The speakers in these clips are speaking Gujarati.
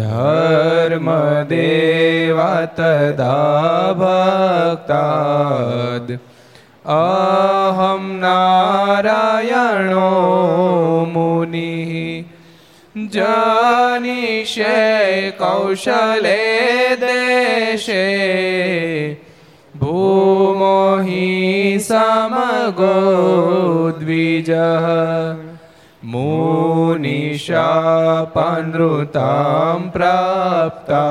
धर्मदेवा तदा भक्ताद् अहं नारायणो मुनिः जानिषे कौशले देशे भूमो हि समगो द्विजः मुनिशापनृतां प्राप्ता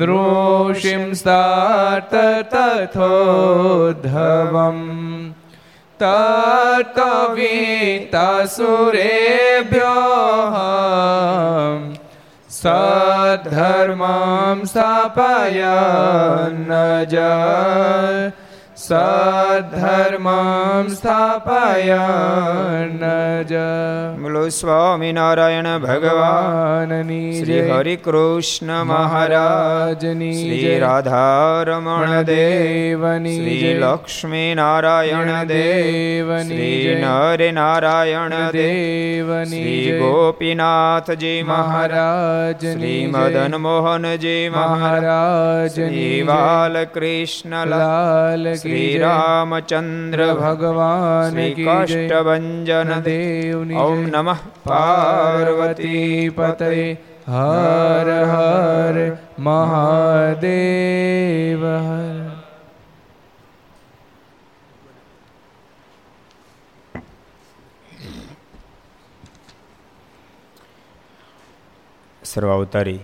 नृषिंस्तात तथोद्धवम् तत्कवितासुरेभ्यः सद्धर्मां स्थापयन् ज સધર્મમ સ્થાપયન જ બોલો સ્વામિનારાયણ ભગવાનની શ્રી હરિ કૃષ્ણ મહારાજની શ્રી રાધારમણ દેવની શ્રી લક્ષ્મી નારાયણ દેવની શ્રી નરે નારાયણ દેવની શ્રી ગોપીનાથજી મહારાજ શ્રી મદન મોહનજી મહારાજ શ્રી બાલકૃષ્ણ લાલ શ્રી રામચંદ્ર ભગવાન કષ્ટભંજન દેવ ઓમ નમ પાર્વતી પતય હર હર મહાદેવ હર સર્વાવતારી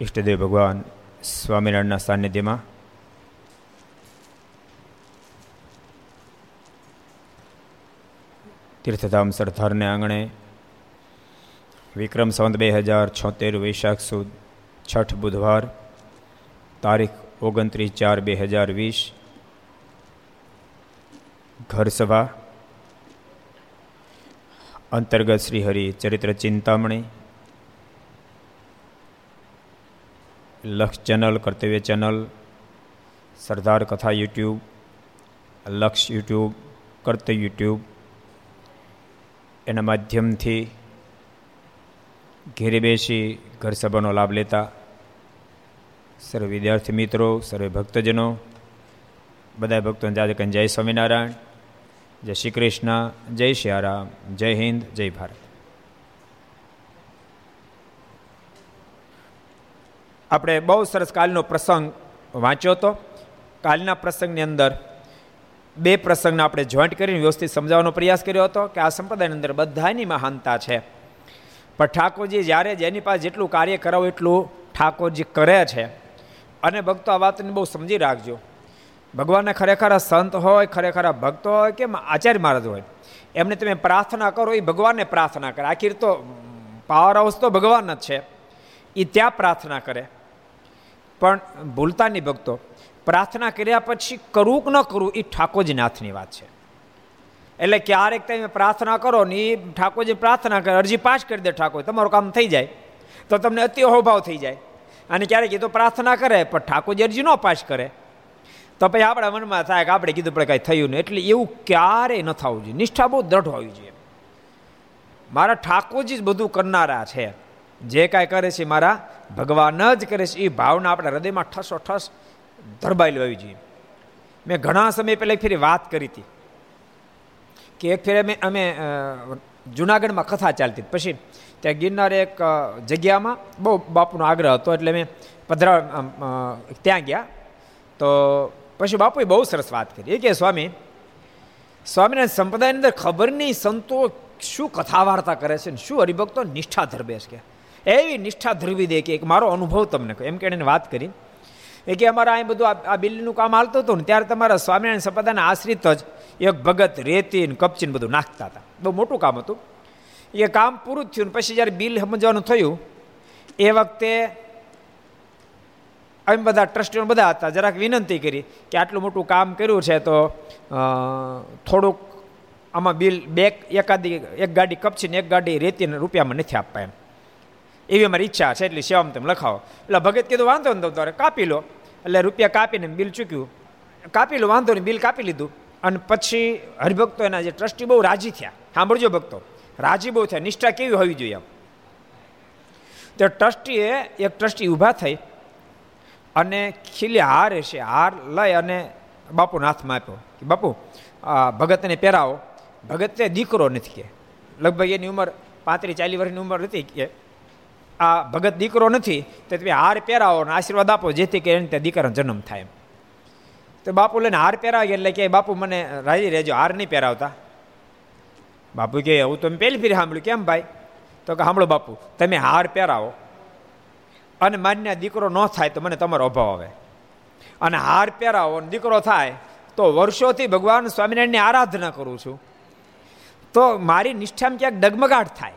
ઈષ્ટદેવ ભગવાન સ્વામિનારાયણના સાનિધ્યમાં તીર્થધામ સરદારને આંગણે વિક્રમ સંવત બે હજાર છોતેર વૈશાખ સુદ છઠ બુધવાર તારીખ ઓગણત્રીસ ચાર બે હજાર વીસ ઘર સભા અંતર્ગત શ્રીહરિ ચરિત્ર ચિંતામણી લક્ષ ચેનલ, કર્તવ્ય ચેનલ, સરદાર કથા યુટ્યુબ, લક્ષ યુટ્યુબ, કર્તવ્ય યુટ્યુબ એના માધ્યમથી ઘેરે બેસી ઘર સભાનો લાભ લેતા સર્વ વિદ્યાર્થી મિત્રો, સર્વે ભક્તજનો બધા ભક્તોને જાજે જય સ્વામિનારાયણ, જય શ્રી કૃષ્ણ, જય શ્રી જય હિન્દ, જય ભારત. આપણે બહુ સરસ કાલનો પ્રસંગ વાંચ્યો હતો. કાલના પ્રસંગની અંદર બે પ્રસંગને આપણે જોઈન્ટ કરીને વ્યવસ્થિત સમજાવવાનો પ્રયાસ કર્યો હતો કે આ સંપ્રદાયની અંદર બધાની મહાનતા છે. પણ ઠાકોરજી જ્યારે જેની પાસે જેટલું કાર્ય કરાવો એટલું ઠાકોરજી કરે છે. અને ભક્તો આ વાતને બહુ સમજી રાખજો. ભગવાનના ખરેખર સંત હોય, ખરેખર ભક્તો હોય કે આચાર્ય મહારાજ હોય, એમને તમે પ્રાર્થના કરો, એ ભગવાનને પ્રાર્થના કરે. આખીર તો પાવર હાઉસ તો ભગવાન જ છે. એ ત્યાં પ્રાર્થના કરે. પણ ભૂલતા નહીં ભક્તો. પ્રાર્થના કર્યા પછી કરવું કે ન કરવું એ ઠાકોરજી નાથની વાત છે. એટલે ક્યારેક તમે પ્રાર્થના કરો ને એ ઠાકોરજી પ્રાર્થના કરે, અરજી પાસ કરી દે ઠાકોર, તમારું કામ થઈ જાય, તો તમને અતિ અહોભાવ થઈ જાય. અને ક્યારેક એ તો પ્રાર્થના કરે, પણ ઠાકોરજી અરજી ન પાસ કરે. તો પછી આપણા મનમાં થાય કે આપણે કીધું પણ કાંઈ થયું નહીં. એટલે એવું ક્યારેય ન થવું જોઈએ. નિષ્ઠા બહુ દ્રઢ હોવી જોઈએ. મારા ઠાકોરજી જ બધું કરનારા છે. જે કાંઈ કરે છે મારા ભગવાન જ કરે છે. એ ભાવના આપણા હૃદયમાં ઠસો ઠસ ધરબાઈ લેવી જોઈએ મેં ઘણા સમય પહેલાં એક ફેરી વાત કરી હતી કે એક ફેરે અમે અમે જુનાગઢમાં કથા ચાલતી પછી ત્યાં ગિરનાર એક જગ્યામાં બહુ બાપુનો આગ્રહ હતો એટલે મેં પધરા ત્યાં ગયા. તો પછી બાપુએ બહુ સરસ વાત કરી. એ કે સ્વામી, સ્વામિનારાયણ સંપ્રદાયની અંદર ખબર નહીં સંતો શું કથા વાર્તા કરે છે ને શું હરિભક્તો નિષ્ઠા ધરબે છે કે? એવી નિષ્ઠા ધ્રુવી દે કે એક મારો અનુભવ તમને કહો. એમ કે એને વાત કરી. એ કે અમારા અહીં બધું આ બિલ્ડીનું કામ હાલતું હતું ને, ત્યારે તમારા સ્વામિનારાયણ સંપ્રદાયના આશ્રિત જ એક ભગત રેતી ને કપચીને બધું નાખતા હતા. બહુ મોટું કામ હતું. એ કામ પૂરું થયું ને, પછી જ્યારે બિલ સમજવાનું થયું, એ વખતે એમ બધા ટ્રસ્ટીઓ બધા હતા, જરાક વિનંતી કરી કે આટલું મોટું કામ કર્યું છે તો થોડુંક આમાં બિલ બે એકાદી એક ગાડી કપચીને એક ગાડી રેતીને રૂપિયામાં નથી આપવા એમ. એવી અમારી ઈચ્છા છે, એટલી સેવામાં તમે લખાવો. એટલે ભગત કીધું, વાંધો ને તારે કાપી લો. એટલે રૂપિયા કાપીને બિલ ચૂક્યું. કાપી લો, વાંધો નહીં, બિલ કાપી લીધું. અને પછી હરિભક્તો એના જે ટ્રસ્ટી બહુ રાજી થયા. સાંભળજો ભક્તો. રાજી બહુ થયા. નિષ્ઠા કેવી હોવી જોઈએ તો ટ્રસ્ટીએ એક ટ્રસ્ટી ઊભા થઈ અને ખીલી હાર હશે હાર લઈ અને બાપુના હાથમાં આપ્યો. કે બાપુ ભગતને પહેરાવો. ભગતે દીકરો નથી કે. લગભગ એની ઉંમર પાંત્રીસ ચાલીસ વર્ષની ઉંમર હતી કે. આ ભગત દીકરો નથી, તો તમે હાર પહેરાવો અને આશીર્વાદ આપો, જેથી કરીને ત્યાં દીકરાનો જન્મ થાય. તો બાપુ લઈને હાર પહેરાવી એટલે કે બાપુ મને રાજી રહેજો, હાર નહીં પહેરાવતા. બાપુ કે હું તમે પહેલી ફેરી સાંભળ્યું, કેમ ભાઈ? તો કે સાંભળો બાપુ, તમે હાર પહેરાવો. અને માન્ય દીકરો ન થાય તો મને તમારો અભાવ આવે. અને હાર પહેરાવો અને દીકરો થાય તો વર્ષોથી ભગવાન સ્વામિનારાયણની આરાધના કરું છું. તો મારી નિષ્ઠામાં ક્યાંક ડગમગાટ થાય.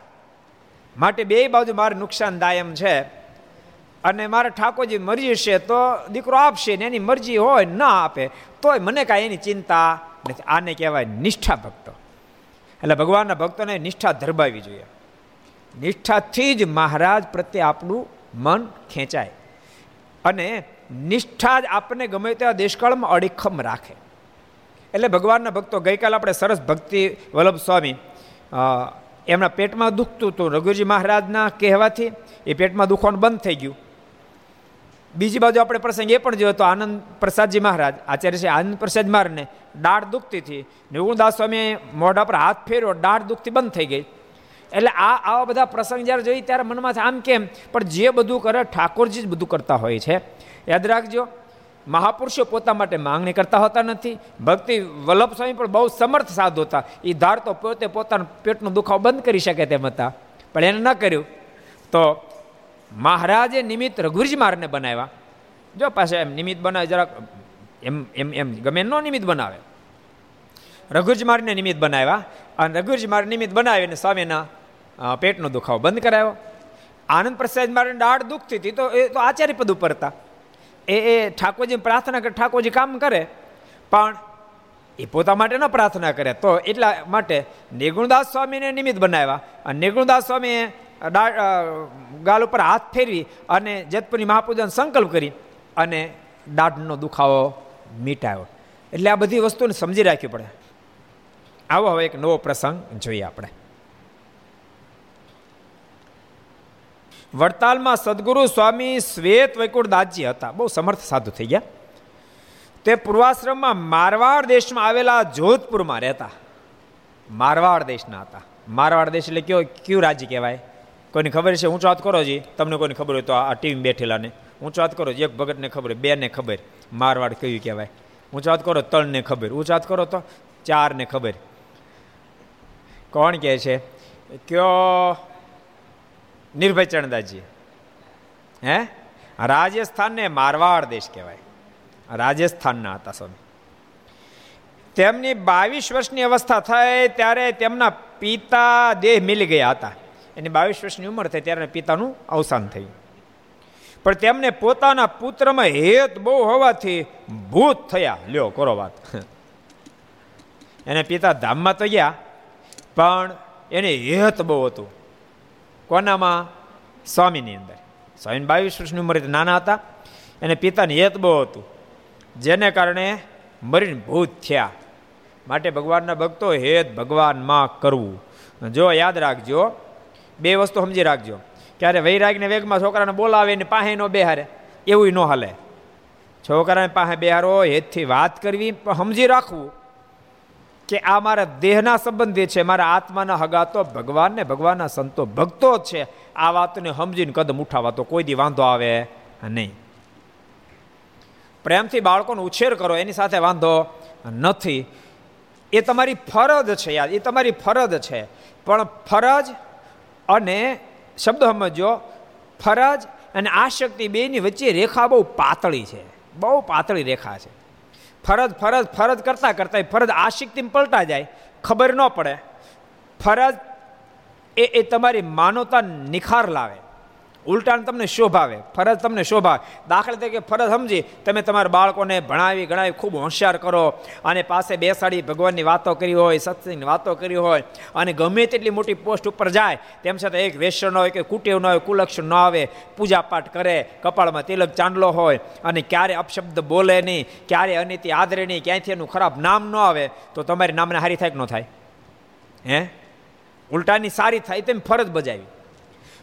માટે બે બાજુ મારે નુકસાન દાયમ છે. અને મારે ઠાકોરજી મરજી છે તો દીકરો આપશે ને એની મરજી હોય ના આપે, તોય મને કાંઈ એની ચિંતા નથી. આને કહેવાય નિષ્ઠા ભક્તો. એટલે ભગવાનના ભક્તોને નિષ્ઠા ધરબાવી જોઈએ. નિષ્ઠાથી જ મહારાજ પ્રત્યે આપણું મન ખેંચાય. અને નિષ્ઠા જ આપણને ગમે તેવા દેશકાળમાં અડીખમ રાખે. એટલે ભગવાનના ભક્તો ગઈકાલે આપણે સરસ ભક્તિ વલ્લભ સ્વામી એમના પેટમાં દુખતું હતું. રઘુજી મહારાજના કહેવાથી એ પેટમાં દુખવાનું બંધ થઈ ગયું. બીજી બાજુ આપણે પ્રસંગ એ પણ જોયો તો આનંદ પ્રસાદજી મહારાજ, આચાર્ય છે આનંદ પ્રસાદ મહારાજને દાઢ દુખતી હતી. નિગુણદાસ સ્વામીએ મોઢા પર હાથ ફેર્યો દાઢ દુખતી બંધ થઈ ગઈ. એટલે આ આવા બધા પ્રસંગ જ્યારે જોઈ ત્યારે મનમાં આમ કેમ? પણ જે બધું કરે ઠાકોરજી જ બધું કરતા હોય છે. યાદ રાખજો મહાપુરુષો પોતા માટે માંગણી કરતા હોતા નથી. ભક્તિ વલ્લભ સ્વામી પણ બહુ સમર્થ સાધુ હતા. એ ધાર તો પોતે પોતાનું પેટનો દુખાવ બંધ કરી શકે તેમ હતા. પણ એને ન કર્યું. તો મહારાજે નિમિત્ત રઘુરજી મારને બનાવ્યા. જો પાસે એમ નિમિત્ત બનાવે, જરાક એમ એમ એમ ગમે નો નિમિત્ત બનાવે. રઘુજી મારને નિમિત્ત બનાવ્યા. અને રઘુજી માર નિમિત્ત બનાવીને સ્વામીના પેટનો દુખાવો બંધ કરાવ્યો આનંદ પ્રસાદ મારે દાઢ દુખતી હતી, તો એ તો આચાર્ય પદ ઉપર હતા. એ એ ઠાકોરજી પ્રાર્થના કરે, ઠાકોરજી કામ કરે, પણ એ પોતા માટે ન પ્રાર્થના કરે. તો એટલા માટે નિગુણદાસ સ્વામીને નિમિત્ત બનાવ્યા અને નિગુણદાસ સ્વામીએ ગાલ ઉપર હાથ ફેરવી અને જેતપુરની મહાપૂજન સંકલ્પ કરી અને દાઢનો દુખાવો મીટાયો. એટલે આ બધી વસ્તુને સમજી રાખવી પડે. આવો હવે એક નવો પ્રસંગ જોઈએ આપણે. વડતાલમાં સદગુરુ સ્વામી શ્વેત વૈકુંઠદાસજી હતા. બહુ સમર્થ સાધુ થઈ ગયા. તે પૂર્વાશ્રમમાં મારવાડ દેશમાં આવેલા જોધપુરમાં રહેતા. મારવાડ દેશના હતા. મારવાડ દેશ એટલે કયો કયું રાજ્ય કહેવાય? કોઈને ખબર છે? ઊંચો વાત કરો જી. તમને કોઈને ખબર હોય તો આ ટીમ બેઠેલાને. ઊંચો વાત કરો. એક ભગતને ખબર બે ને ખબર મારવાડ કયું કહેવાય. ઊંચો વાત કરો ત્રણને ખબર. ઊંચો વાત કરો તો ચારને ખબર. કોણ કહે છે? કયો નિર્ભય ચરણદાસજી હે? રાજસ્થાનને મારવાડ દેશ કહેવાય. રાજસ્થાનના હતા સ્વામી. તેમની બાવીસ વર્ષની અવસ્થા થઈ ત્યારે તેમના પિતા દેહ મિલી ગયા હતા. એની બાવીસ વર્ષની ઉંમર થઈ ત્યારે પિતાનું અવસાન થયું. પણ તેમને પોતાના પુત્રમાં હેત બહુ હોવાથી ભૂત થયા. લ્યો, કરો વાત. એને પિતા ધામમાં તો ગયા, પણ એને હેત બહુ હતું. કોનામાં? સ્વામીની અંદર. સ્વામી બાવીસ વર્ષની ઉંમરે નાના હતા. એને પિતાની હેત બહુ હતું. જેને કારણે મરીને ભૂત થયા. માટે ભગવાનના ભક્તો હેત ભગવાનમાં કરવું. જો યાદ રાખજો, બે વસ્તુ સમજી રાખજો. ક્યારે વૈરાગને વેગમાં છોકરાને બોલાવે ને પાસે નો બેહારે, એવું ન હાલે. છોકરાને પાસે બેહારો, હેતથી વાત કરવી, પણ સમજી રાખવું. કે આ મારા દેહના સંબંધે છે, મારા આત્માના હગા તો ભગવાન ને ભગવાનના સંતો ભક્તો જ છે, આ વાતને સમજીને કદમ ઉઠાવા તો કોઈ દી વાંધો આવે નહીં. પ્રેમથી બાળકોનો ઉછેર કરો, એની સાથે વાંધો નથી. એ તમારી ફરજ છે યાર, એ તમારી ફરજ છે. પણ ફરજ અને શબ્દ સમજો, ફરજ અને આશક્તિ બેની વચ્ચે રેખા બહુ પાતળી છે, બહુ પાતળી રેખા છે. ફરજ ફરજ ફરજ કરતાં કરતાં ફરજ આશિકથી પલટા જાય. ખબર ન પડે. ફરજ એ એ તમારી માનવતા નિખાર લાવે. ઉલટાને તમને શોભાવે ફરજ તમને શોભાવે દાખલા તરીકે ફરજ સમજી, તમે તમારા બાળકોને ભણાવી, ગણાવી, ખૂબ હોશિયાર કરો અને પાસે બેસાડી ભગવાનની વાતો કરી હોય, સત્સંગની વાતો કરી હોય અને ગમે તેટલી મોટી પોસ્ટ ઉપર જાય, તેમ છતાં એક વેશ્ય ન હોય કે કુટેવ ન હોય, કુલક્ષણ ન આવે, પૂજાપાઠ કરે, કપાળમાં તિલક ચાંદલો હોય અને ક્યારે અપશબ્દ બોલે નહીં, ક્યારે અનિતિ આદરે નહીં, ક્યાંયથી એનું ખરાબ નામ ન આવે, તો તમારી નામને હારી થાય કે ન થાય? હે? ઉલટાની સારી થાય તેમ ફરજ બજાવી.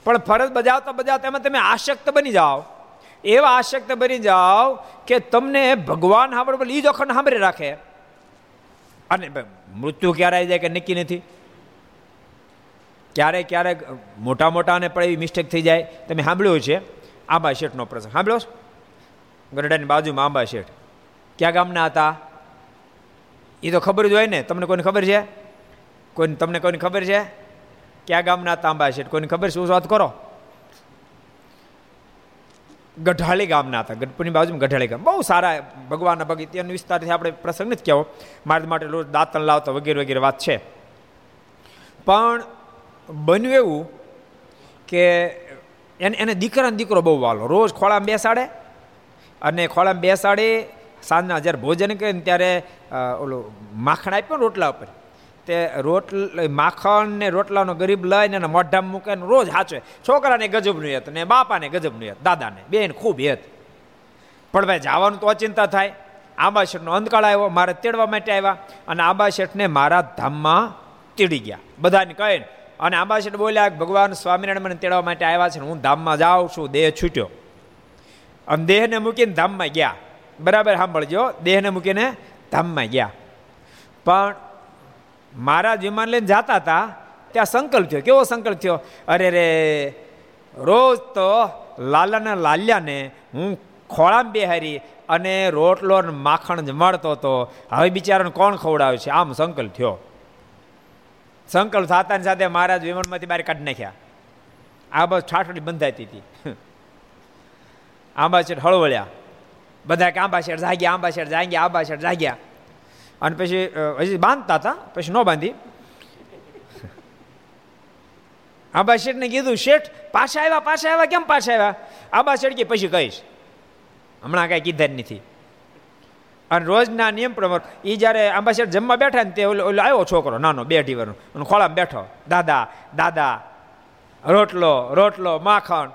પણ ફરજ બજાવતા બજાવતા એમાં તમે આશક્ત બની જાઓ. એવા આશક્ત બની જાઓ કે તમને ભગવાન સાંભળે એ જોખંડ સાંભળી રાખે. અને મૃત્યુ ક્યારે આવી જાય કે નક્કી નથી? ક્યારેક ક્યારેક મોટા મોટાને પણ એવી મિસ્ટેક થઈ જાય. તમે સાંભળ્યું છે? આંબા શેઠનો પ્રસંગ. સાંભળ્યો ગરડાની બાજુમાં આંબા શેઠ. ક્યાં ગામના હતા? એ તો ખબર જ હોય ને. તમને કોઈને ખબર છે? કોઈ તમને કોઈને ખબર છે? ક્યાં ગામના તાંબા છે? કોઈને ખબર શું વાત કરો. ગઢાળી ગામના હતા. ગઢપુરની બાજુમાં ગઢાળી ગામ. બહુ સારા ભગવાનના ભગત એનો વિસ્તારથી આપણે પ્રસંગ નથી કહેવો. મારા માટે રોજ દાંતણ લાવતો વગેરે વગેરે વાત છે. પણ બન્યું એવું કે એને એને દીકરાને દીકરો બહુ વાલો. રોજ ખોળામાં બેસાડે અને ખોળામાં બેસાડે સાંજના જ્યારે ભોજન કરે ને ત્યારે ઓલું માખણ આપ્યો રોટલા ઉપર. તે રોટલ માખણ ને રોટલાનો ગરીબ લઈને અને મોઢામાં મૂકે રોજ હાચે છોકરાને ગજબનું હેત ને બાપાને ગજબનું હેત, દાદાને, બેન ખૂબ હેત. પણ ભાઈ જવાનું તો અચિંતા થાય. આંબા શેઠનો અંધકાળ આવ્યો, મારે તેડવા માટે આવ્યા અને આંબા શેઠને મારા ધામમાં તેડી ગયા. બધાને કહીને. અને આંબા શેઠ બોલ્યા, ભગવાન સ્વામિનારાયણ મને તેડવા માટે આવ્યા છે હું ધામમાં જાઉં છું, દેહ છૂટ્યો. અને દેહને મૂકીને ધામમાં ગયા. બરાબર સાંભળજો, દેહને મૂકીને ધામમાં ગયા. પણ મારા વિમાન લઈને જતા હતા, ત્યાં સંકલ્પ થયો. કેવો સંકલ્પ થયો? અરે રે, રોજ તો લાલાના લાલ્યાને હું ખોળામ બેહારી અને રોટલો માખણ જમાડતો હતો હવે બિચારાને કોણ ખવડાવે છે? આમ સંકલ્પ થયો. સંકલ્પ થતાની સાથે મહારાજ વિમાનમાંથી બહાર કાઢી નાખ્યા. આ બસ ઠાઠડી બંધાતી હતી. આંબા શેઠ હળવળ્યા. બધા કે આંબા શેઠ જાગ્યા, આંબા શેઠ જાગ્યા, આંબા શેઠ જાગ્યા. અને પછી હજી બાંધતા હતા પછી ન બાંધી. આબા શેઠને કીધું શેઠ પાછા આવ્યા પાછા આવ્યા કેમ પાછા આવ્યા? આબા શેઠ કે પછી કહીશ. હમણાં કાંઈ કીધા જ નથી. અને રોજના નિયમ પ્રમાણે એ જ્યારે આંબા શેઠ જમવા બેઠા ને તે ઓલો ઓલો આવ્યો છોકરો નાનો બે ઢીવરનો. અને ખોળામાં બેઠો દાદા દાદા રોટલો રોટલો માખણ.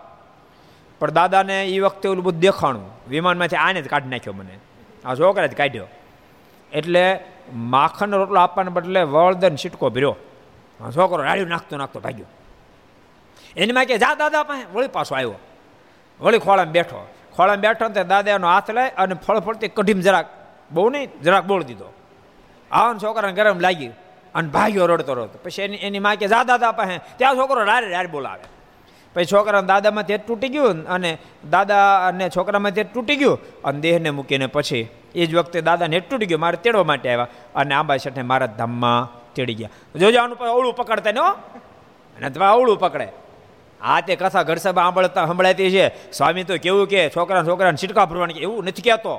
પણ દાદાને એ વખતે ઓલું બધું દેખાણું. વિમાનમાંથી આને જ કાઢી નાખ્યો મને. આ છોકરા જ કાઢ્યો. એટલે માખણ રોટલો આપવાને બદલે વળદન છીટકો ભર્યો. છોકરો રાડ્યું નાખતો નાખતો ભાગ્યો. એની માં કે, જા દાદા પાસે. વળી પાછો આવ્યો. વળી ખોળામાં બેઠો. ખોળામાં બેઠો ને દાદાનો હાથ લઈ અને ફળ ફળતી કઢીમ જરાક બહુ નહીં, જરાક બોળ દીધો. આવા છોકરાને ગરમ લાગી અને ભાગ્યો રડતો રડતો. પછી એની એની માં કે, જા દાદા પાસે. ત્યાં છોકરો રારે રારે બોલાવે. પછી છોકરાના દાદામાં તે તૂટી ગયું અને દાદા અને છોકરામાં તે તૂટી ગયું અને દેહને મૂકીને પછી એ જ વખતે દાદાને તૂટી ગયો, મારે તેડવા માટે આવ્યા અને આંબા શેઠને મારા ધામમાં તેડી ગયા. જોજો આનું અવળું પકડતા ને અને તમે અવળું પકડે. આ તે કથા ઘર સભા સાંભળતા સંભળાતી છે. સ્વામી તો કેવું કે છોકરા છોકરાને છીટકા ભરવાની એવું નથી કહેતો.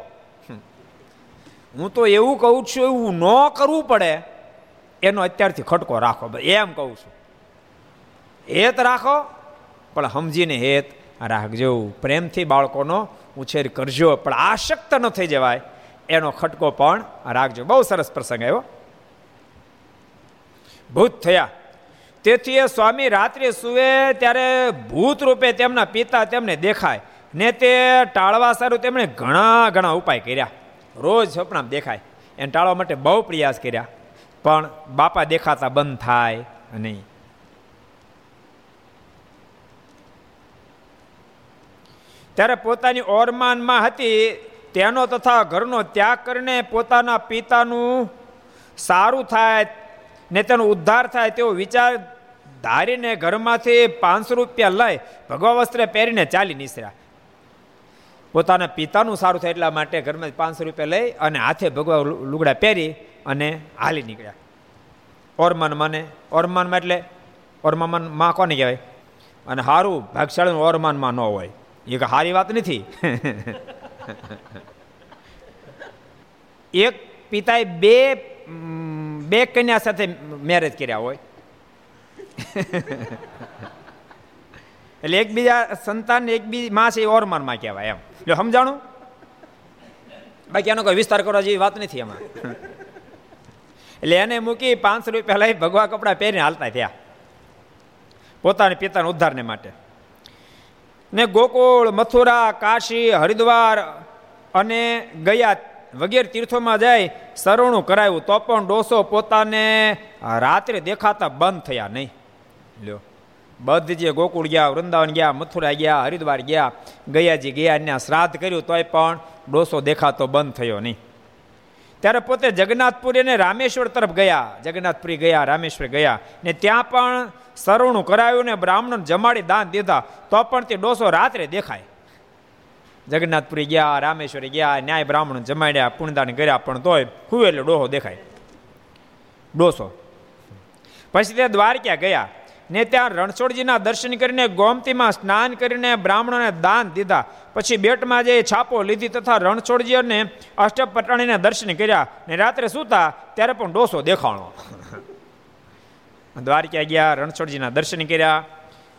હું તો એવું કહું છું, એવું ન કરવું પડે. એનો અત્યારથી ખટકો રાખો. એમ કહું છું. એ જ રાખો. પણ સમજીને હેત રાખજો પ્રેમથી બાળકોનો ઉછેર કરજો. પણ આશક્ત ન થઈ જવાય એનો ખટકો પણ રાખજો બહુ સરસ પ્રસંગ આવ્યો. ભૂત થયા. તેથી એ સ્વામી રાત્રે સુવે ત્યારે ભૂત રૂપે તેમના પિતા તેમને દેખાય ને તે ટાળવા સારું તેમણે ઘણા ઘણા ઉપાય કર્યા. રોજ સપનામાં દેખાય. એને ટાળવા માટે બહુ પ્રયાસ કર્યા. પણ બાપા દેખાતા બંધ થાય નહીં. ત્યારે પોતાની ઓરમાનમાં હતી. તેનો તથા ઘરનો ત્યાગ કરીને પોતાના પિતાનું સારું થાય ને તેનો ઉદ્ધાર થાય તેવો વિચાર ધારીને ઘરમાંથી પાંચસો રૂપિયા લઈ ભગવા વસ્ત્ર પહેરીને ચાલી નીસર્યા. પોતાના પિતાનું સારું થાય એટલા માટે ઘરમાં પાંચસો રૂપિયા લઈ અને હાથે ભગવા લુગડા પહેરી અને હાલી નીકળ્યા. ઓરમાન માને ઓરમાનમાં એટલે ઓરમાનમાં કોને કહેવાય? અને સારું ભાગશાળી ઓરમાનમાં ન હોય. એ સારી વાત નથી. એક પિતાએ બે બે કન્યા સાથે મેરેજ કર્યા હોય. એટલે એકબીજા સંતાન એકબીજી માં છે એ ઓરમાનમાં કહેવાય એમ. જો સમજાણું? બાકી એનો કોઈ વિસ્તાર કરવા જેવી વાત નથી એમાં એટલે એને મૂકી પાંચસો રૂપિયા લઈ ભગવા કપડાં પહેરીને હાલતા થયા. પોતાના પિતાના ઉદ્ધારને માટે. ને ગોકુળ, મથુરા, કાશી, હરિદ્વાર અને ગયા વગેરે તીર્થોમાં જાય સરવણું કરાયું, તો પણ ડોસો પોતાને રાત્રે દેખાતા બંધ થયા નહીં. લ્યો. બધ જે ગોકુળ ગયા, વૃંદાવન ગયા, મથુરા ગયા, હરિદ્વાર ગયા, ગયાજી ગયા ત્યાં શ્રાદ્ધ કર્યું, તોય પણ ડોસો દેખાતો બંધ થયો નહીં. ત્યારે પોતે જગન્નાથપુરી અને રામેશ્વર તરફ ગયા. જગન્નાથપુરી ગયા, રામેશ્વર ગયા. ને ત્યાં પણ સરવણું કરાયું ને બ્રાહ્મણ જમાડી દાન દીધા, તો પણ તે ડોસો રાત્રે દેખાય. જગન્નાથપુરી ગયા, રામેશ્વરી ગયા, ન્યાય બ્રાહ્મણ જમાડ્યા પુણદાન કર્યા, પણ તોય હું એટલે ડોહો દેખાય. ડોસો. પછી તે દ્વારકા ગયા, ને ત્યાં રણછોડજીના દર્શન કરીને ગોમતીમાં સ્નાન કરીને બ્રાહ્મણોને દાન દીધા. પછી બેટમાં જે છાપો લીધી તથા રણછોડજી અને અષ્ટપટાણીના દર્શન કર્યા, ને રાત્રે સૂતા, ત્યારે પણ ડોસો દેખાણો. દ્વારકા ગયા, રણછોડજીના દર્શન કર્યા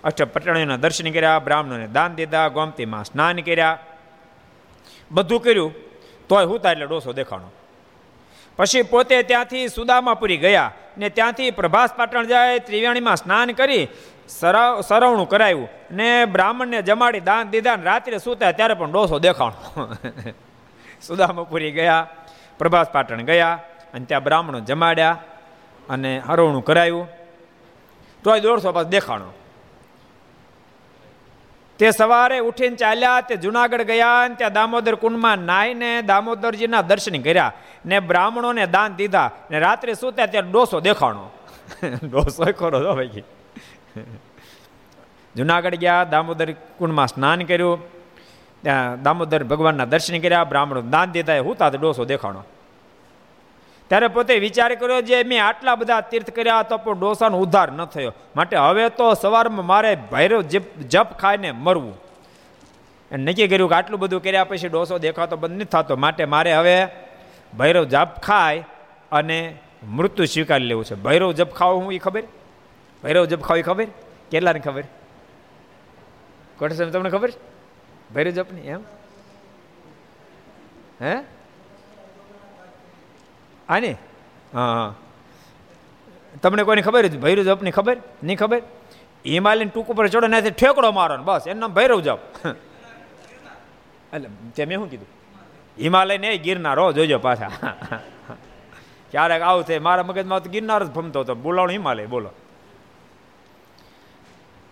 અષ્ટપટાણીના દર્શન કર્યા, બ્રાહ્મણોને દાન દીધા, ગોમતીમાં સ્નાન કર્યા. બધું કર્યું, તોય હુતા એટલે ડોસો દેખાણો. પછી પોતે ત્યાંથી સુદામાપુરી ગયા ને ત્યાંથી પ્રભાસ પાટણ જાય, ત્રિવેણીમાં સ્નાન કરી સરવણું કરાવ્યું ને બ્રાહ્મણને જમાડી દાન દીધા ને રાત્રે સૂતા ત્યારે પણ ડોસો દેખાણો. સુદામાપુરી ગયા, પ્રભાસ પાટણ ગયા અને ત્યાં બ્રાહ્મણો જમાડ્યા અને હરવણું કરાવ્યું તોય દોઢસો પાસ દેખાણો. તે સવારે ઉઠીને ચાલ્યા તે જુનાગઢ ગયા અને ત્યાં દામોદર કુંડમાં નાહીને દામોદરજીના દર્શન કર્યા ને બ્રાહ્મણોને દાન દીધા ને રાત્રે સૂત્યા ત્યારે ડોસો દેખાણો. ડોસો ખરો તો ભાઈ. જુનાગઢ ગયા, દામોદર કુંડમાં સ્નાન કર્યું, ત્યાં દામોદર ભગવાનના દર્શન કર્યા બ્રાહ્મણો દાન દીધા હું તા ડોસો દેખાણો. ત્યારે પોતે વિચાર કર્યો જે મેં આટલા બધા તીર્થ કર્યા તો પણ ડોસાનો ઉદ્ધાર ન થયો. માટે હવે તો સવારમાં મારે ભૈરવ જપ ખાઈને મરવું. નક્કી કર્યું કે આટલું બધું કર્યા પછી ડોસો દેખાતો બંધ નથી થતો. માટે મારે હવે ભૈરવ જપ ખાય અને મૃત્યુ સ્વીકારી લેવું છે. ભૈરવ જપ ખાવું હું એ ખબર? ભૈરવ જપ ખાવ એ ખબર? કેટલાને ખબર? કોટેશ્વર તમને ખબર? ભૈરવ જપની, એમ? હે? આની? હા તમને કોઈને ખબર હતી ભૈરવ જપની ખબર? નહીં ખબર? હિમાલયન ટૂંક ઉપર ચડો નથી ઠેકડો મારો ને બસ. એનું નામ ભૈરવ જપ. એટલે તે મેં શું કીધું? હિમાલય ને ગિરનાર. હો, જોજો પાછા. ક્યારેક આવું થાય. મારા મગજમાં તો ગિરનાર જ ફમતો હતો. બોલાવણ હિમાલય, બોલો.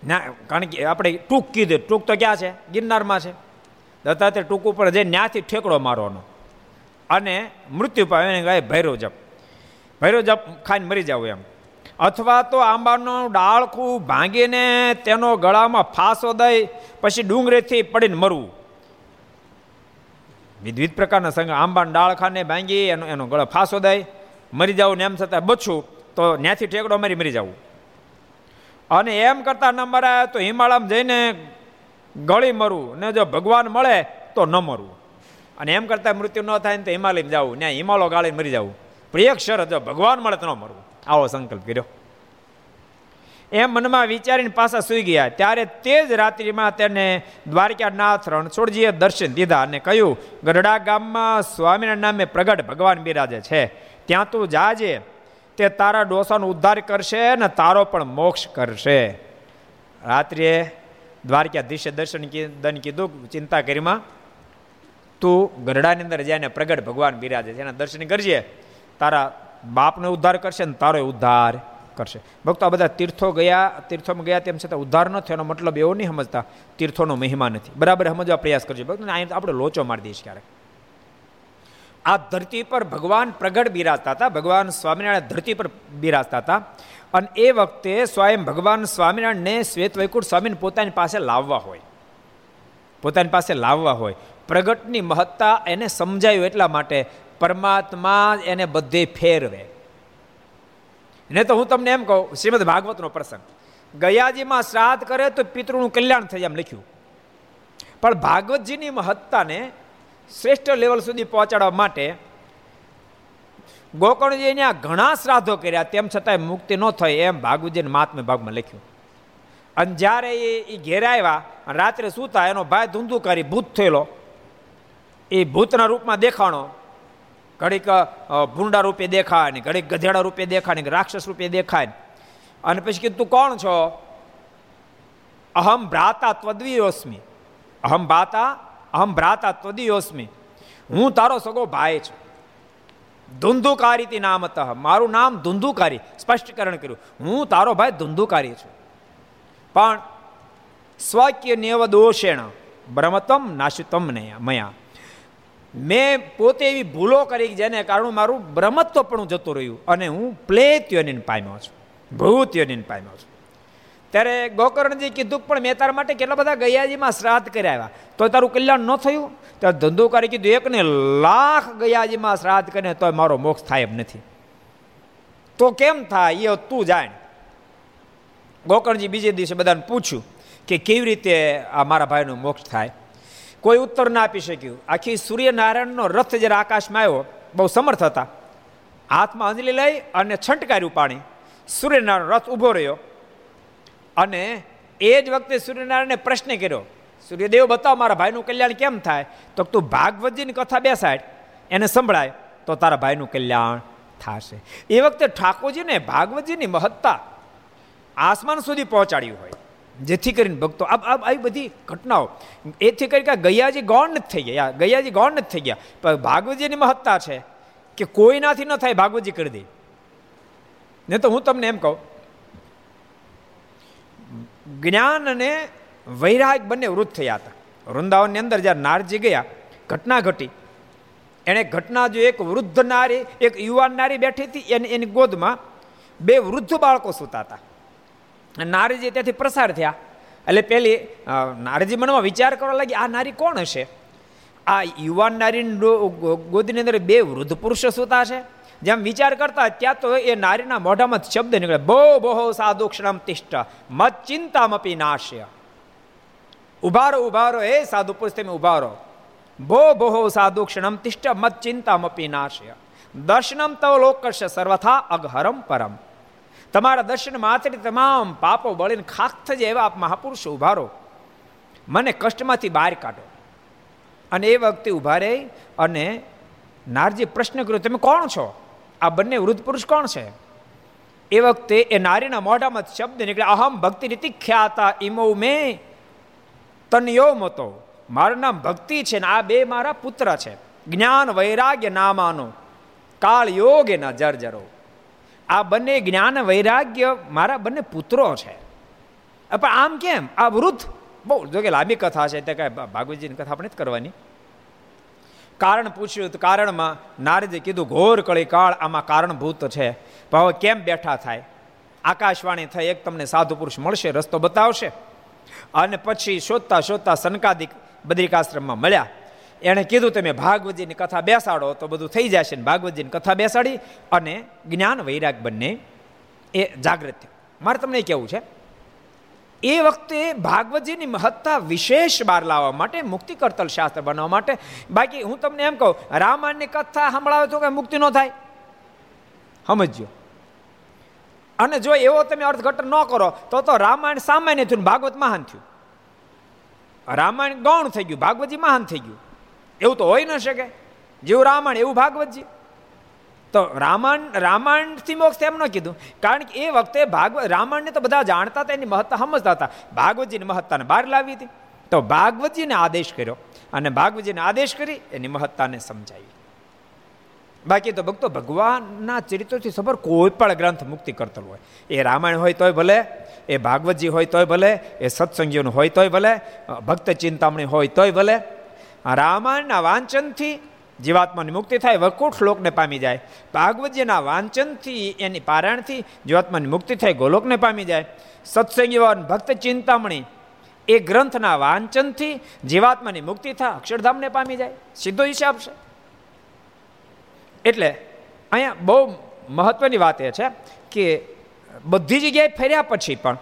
ના, કારણ કે આપણે ટૂંક કીધું. ટૂંક તો ક્યાં છે? ગિરનારમાં છે. દત્તાત્રેય ટૂંક ઉપર જઈને ત્યાંથી ઠેકડો મારવાનો. અને મૃત્યુ પામે એને ગાય ભૈરવ જપ. ભૈરવ જપ ખાઈને મરી જાવ એમ. અથવા તો આંબાનું ડાળખું ભાંગીને તેનો ગળામાં ફાંસો દઈ પછી ડુંગરેથી પડીને મરવું. વિવિધ પ્રકારના સંઘ આંબાના ડાળખાને ભાંગી એનો એનો ગળો ફાંસો દઈ મરી જાવ ને એમ છતાં બચવું તો ત્યાંથી ઠેકડો મારી મરી જવું. અને એમ કરતા ન મરાય તો હિમાલયમાં જઈને ગળી મરવું ને જો ભગવાન મળે તો ન મરવું અને એમ કરતાં મૃત્યુ ન થાય ને તો હિમાલયમાં જવું ત્યાં હિમાલય ગાળીને મરી જવું પણ એક શરત જો ભગવાન મળે તો ન મરવું. આવો સંકલ્પ કર્યો. એમ મનમાં વિચારીને પાછા સુઈ ગયા. ત્યારે તે જ રાત્રિમાં તેને દ્વારકાનાથ રણછોડજીએ દર્શન દીધા અને કહ્યું, ગઢડા ગામમાં સ્વામીના નામે પ્રગટ ભગવાન બિરાજે છે. ત્યાં તું જાજે. તે તારા ડોસાનો ઉદ્ધાર કરશે ને તારો પણ મોક્ષ કરશે. રાત્રે દ્વારકાધીશે દર્શન દન કીધું, ચિંતા કરીમાં તું ગરડાની અંદર જઈને પ્રગટ ભગવાન બિરાજે છે, એના દર્શન કરજે. તારા બાપનો ઉદ્ધાર કરશે ને તારો ઉદ્ધાર કરશે. ભક્તો, આ બધા તીર્થો ગયા, તીર્થોમાં ગયા તેમ છતાં ઉદ્ધાર ન થયો મતલબ એવો નહીં સમજતા, તીર્થોનો મહિમા નથી. બરાબર સમજવા પ્રયાસ કરજો. ભક્તો આપણે લોચો મારી દઈશ ક્યારેક. આ ધરતી પર ભગવાન પ્રગટ બિરાજતા હતા, ભગવાન સ્વામિનારાયણ ધરતી પર બિરાજતા હતા. અને એ વખતે સ્વયં ભગવાન સ્વામિનારાયણને શ્વેત વૈકુંઠ સ્વામીને પોતાની પાસે લાવવા હોય. પોતાની પાસે લાવવા હોય. પ્રગટની મહત્તા એને સમજાયું એટલા માટે પરમાત્મા એને બધે ફેરવે. ને તો હું તમને એમ કહું, શ્રીમદ ભાગવતનો પ્રસંગ. ગયાજીમાં શ્રાદ્ધ કરે તો પિતૃનું કલ્યાણ થઈ એમ લખ્યું. પણ ભાગવતજીની મહત્તાને શ્રેષ્ઠ લેવલ સુધી પહોંચાડવા માટે ગોકર્ણજીને ઘણા શ્રાદ્ધો કર્યા, તેમ છતાંય મુક્તિ ન થઈ એમ ભાગવતજીને મહાત્મ્ય ભાગમાં લખ્યું. અને જ્યારે એ ઘેર આવ્યા, રાત્રે સૂતા, એનો ભાઈ ધૂંધુકારી ભૂત થયેલો. એ ભૂતના રૂપમાં દેખાણો. ઘડીક ભૂંડા રૂપે દેખાય ને ઘડીક ગધેડા રૂપે દેખાય ને રાક્ષસ રૂપે દેખાય અને પછી કીધું, તું કોણ છો? અહમ ભ્રાતા ત્વદ્વીયોસ્મી અહમ ભ્રાતા? અહમ ભ્રાતા ત્વદીયોસ્મી. હું તારો સગો ભાઈ છું. ધુંધુકારી નામત. મારું નામ ધુંધુકારી. સ્પષ્ટીકરણ કર્યું. હું તારો ભાઈ ધુંધુકારી છું. પણ સ્વકીય નેવ દોષેણ બ્રહ્મતમ નાશિતમ મયા. મેં પોતે એવી ભૂલો કરી જેને કારણે મારું બ્રહ્મત્વ પણ જતું રહ્યું અને હું પ્લેત્યોની પામ્યો છું ભૂત્યોની પામ્યો છું. ત્યારે ગોકર્ણજી કીધું પણ મેં તારા માટે કેટલા બધા ગયાજીમાં શ્રાદ્ધ કર્યા આવ્યા તો તારું કલ્યાણ ન થયું? ત્યારે ધંધોકારી કીધું, એકને લાખ ગયાજીમાં શ્રાદ્ધ કરીને તો મારો મોક્ષ થાય એમ નથી. તો કેમ થાય? એ તું જાણ. ગોકર્ણજી બીજે દિવસે બધાને પૂછ્યું કે કેવી રીતે આ મારા ભાઈનો મોક્ષ થાય? કોઈ ઉત્તર ના આપી શક્યું. આખી સૂર્યનારાયણનો રથ જ્યારે આકાશમાં આવ્યો, બહુ સમર્થ હતા. હાથમાં અંજલી લઈ અને છંટકાર્યું પાણી. સૂર્યનારાયણ રથ ઊભો રહ્યો અને એ જ વખતે સૂર્યનારાયણે પ્રશ્ન કર્યો, સૂર્યદેવ, બતાવ મારા ભાઈનું કલ્યાણ કેમ થાય? તો તું ભાગવતજીની કથા બેસાડ, એને સંભળાય, તો તારા ભાઈનું કલ્યાણ થશે. એ વખતે ઠાકોરજીને ભાગવતજીની મહત્તા આસમાન સુધી પહોંચાડ્યું હોય. જેથી કરીને ભક્તો આ આવી બધી ઘટનાઓ, એથી કરી કે ગયાજી ગૌણ નથી થઈ ગયા ગયાજી ગૌણ નથી થઈ ગયા. પણ ભાગવતજીની મહત્તા છે કે કોઈનાથી ન થાય ભાગવતજી કરી દે. ને તો હું તમને એમ કહું, જ્ઞાન અને વૈરાગ બંને વૃદ્ધ થયા હતા. વૃંદાવનની અંદર જ્યારે નારજી ગયા, ઘટના ઘટી. એણે ઘટના જો એક વૃદ્ધ નારી, એક યુવાન નારી બેઠી હતી, એની એની ગોદમાં બે વૃદ્ધ બાળકો સૂતા હતા. નારીજી ત્યાંથી પ્રસાર થયા. એટલે પેલી નારીજી મનમાં વિચાર કરવા લાગી, આ નારી કોણ હશે? આ યુવાન નારીની ગોદની અંદર બે વૃદ્ધ પુરુષો સૂતા છે. જેમ વિચાર કરતા ત્યાં તો એ નારીના મોઢામાં શબ્દ નીકળે, બહુ બહુ સાધુ ક્ષણમ તિષ્ઠ મત ચિંતામપી નાશ્ય. ઉભારો ઉભારો, એ સાધુ પુરુષ, તમે ઉભારો. ભો સાધુ ક્ષણમ તિષ્ઠ મત ચિંતામપી નાશ્ય. દર્શનમ તવ લોકશ સર્વથા અઘહરમ પરમ. તમારા દર્શન માત્ર તમામ પાપો બળીને ખાખ થજે એવા મહાપુરુષો ઉભારો મને કષ્ટમાંથી બહાર કાઢો. અને એ વખતે ઊભા રહી અને નારજી પ્રશ્ન કર્યો, તમે કોણ છો? આ બંને વૃદ્ધ પુરુષ કોણ છે? એ વખતે એ નારીના મોઢામાં શબ્દ નીકળે અહમ ભક્તિ રીતિ ખ્યાતા ઇમો મે તનયો મતો. મારું નામ ભક્તિ છે ને આ બે મારા પુત્ર છે. જ્ઞાન વૈરાગ્ય નામાનો. કાળ યોગ એના જર્જરો. આ બંને જ્ઞાન વૈરાગ્ય મારા બંને પુત્રો છે. પણ આમ કેમ? આ વૃદ્ધ? બહુ જોકે લાંબી કથા છે, તે કાંઈ ભાગવતજીની કથા આપણે જ કરવાની. કારણ પૂછ્યું તો કારણમાં નારદે કીધું, ઘોર કળી કાળ આમાં કારણભૂત છે. ભાવ કેમ બેઠા થાય? આકાશવાણી થઈ, એક તમને સાધુ પુરુષ મળશે, રસ્તો બતાવશે. અને પછી શોધતા શોધતા સનકાદિક બદ્રિકાશ્રમમાં મળ્યા. એણે કીધું તમે ભાગવતજીની કથા બેસાડો તો બધું થઈ જશે ને ભાગવતજીની કથા બેસાડી અને જ્ઞાન વૈરાગ બંને એ જાગૃત થયા. મારે તમને કેવું છે, એ વખતે ભાગવતજીની મહત્તા વિશેષ બહાર લાવવા માટે, મુક્તિ કરતલ શાસ્ત્ર બનાવવા માટે. બાકી હું તમને એમ કહું, રામાયણની કથા સંભળાવે તો કઈ મુક્તિ ન થાય. સમજ્યો? અને જો એવો તમે અર્થઘટન ન કરો, તો તો રામાયણ સામાન્ય થયું ભાગવત મહાન થયું. રામાયણ ગૌણ થઈ ગયું, ભાગવતજી મહાન થઈ ગયું. એવું તો હોઈ ન શકે. જેવું રામાયણ, એવું ભાગવતજી તો રામાયણ, રામાયણથી મોક્ષ એમ ન કીધું. કારણ કે એ વખતે ભાગવત રામાયણને તો બધા જાણતા હતા, એની મહત્તા સમજતા હતા. ભાગવતજીની મહત્તાને બહાર લાવી હતી. તો ભાગવતજીને આદેશ કર્યો. અને ભાગવતજીને આદેશ કરી, એની મહત્તાને સમજાવી. બાકી તો ભક્તો, ભગવાનના ચરિત્રથી સફર કોઈ પણ ગ્રંથ મુક્તિ કરતો હોય. એ રામાયણ હોય તોય ભલે, એ ભાગવતજી હોય તોય ભલે, એ સત્સંગીઓનું હોય તોય ભલે ભક્ત ચિંતામણી હોય તોય ભલે રામાયણના વાંચનથી જીવાત્માની મુક્તિ થાય વકુટ શ્લોકને પામી જાય. ભાગવતજીના વાંચનથી, એની પારાયણથી જીવાત્માની મુક્તિ થાય, ગોલોકને પામી જાય. સત્સંગી ભક્ત ચિંતામણી એ ગ્રંથના વાંચનથી જીવાત્માની મુક્તિ થાય, અક્ષરધામને પામી જાય. સીધો હિસાબ છે. એટલે અહીંયા બહુ મહત્વની વાત એ છે કે બધી જગ્યાએ ફેર્યા પછી પણ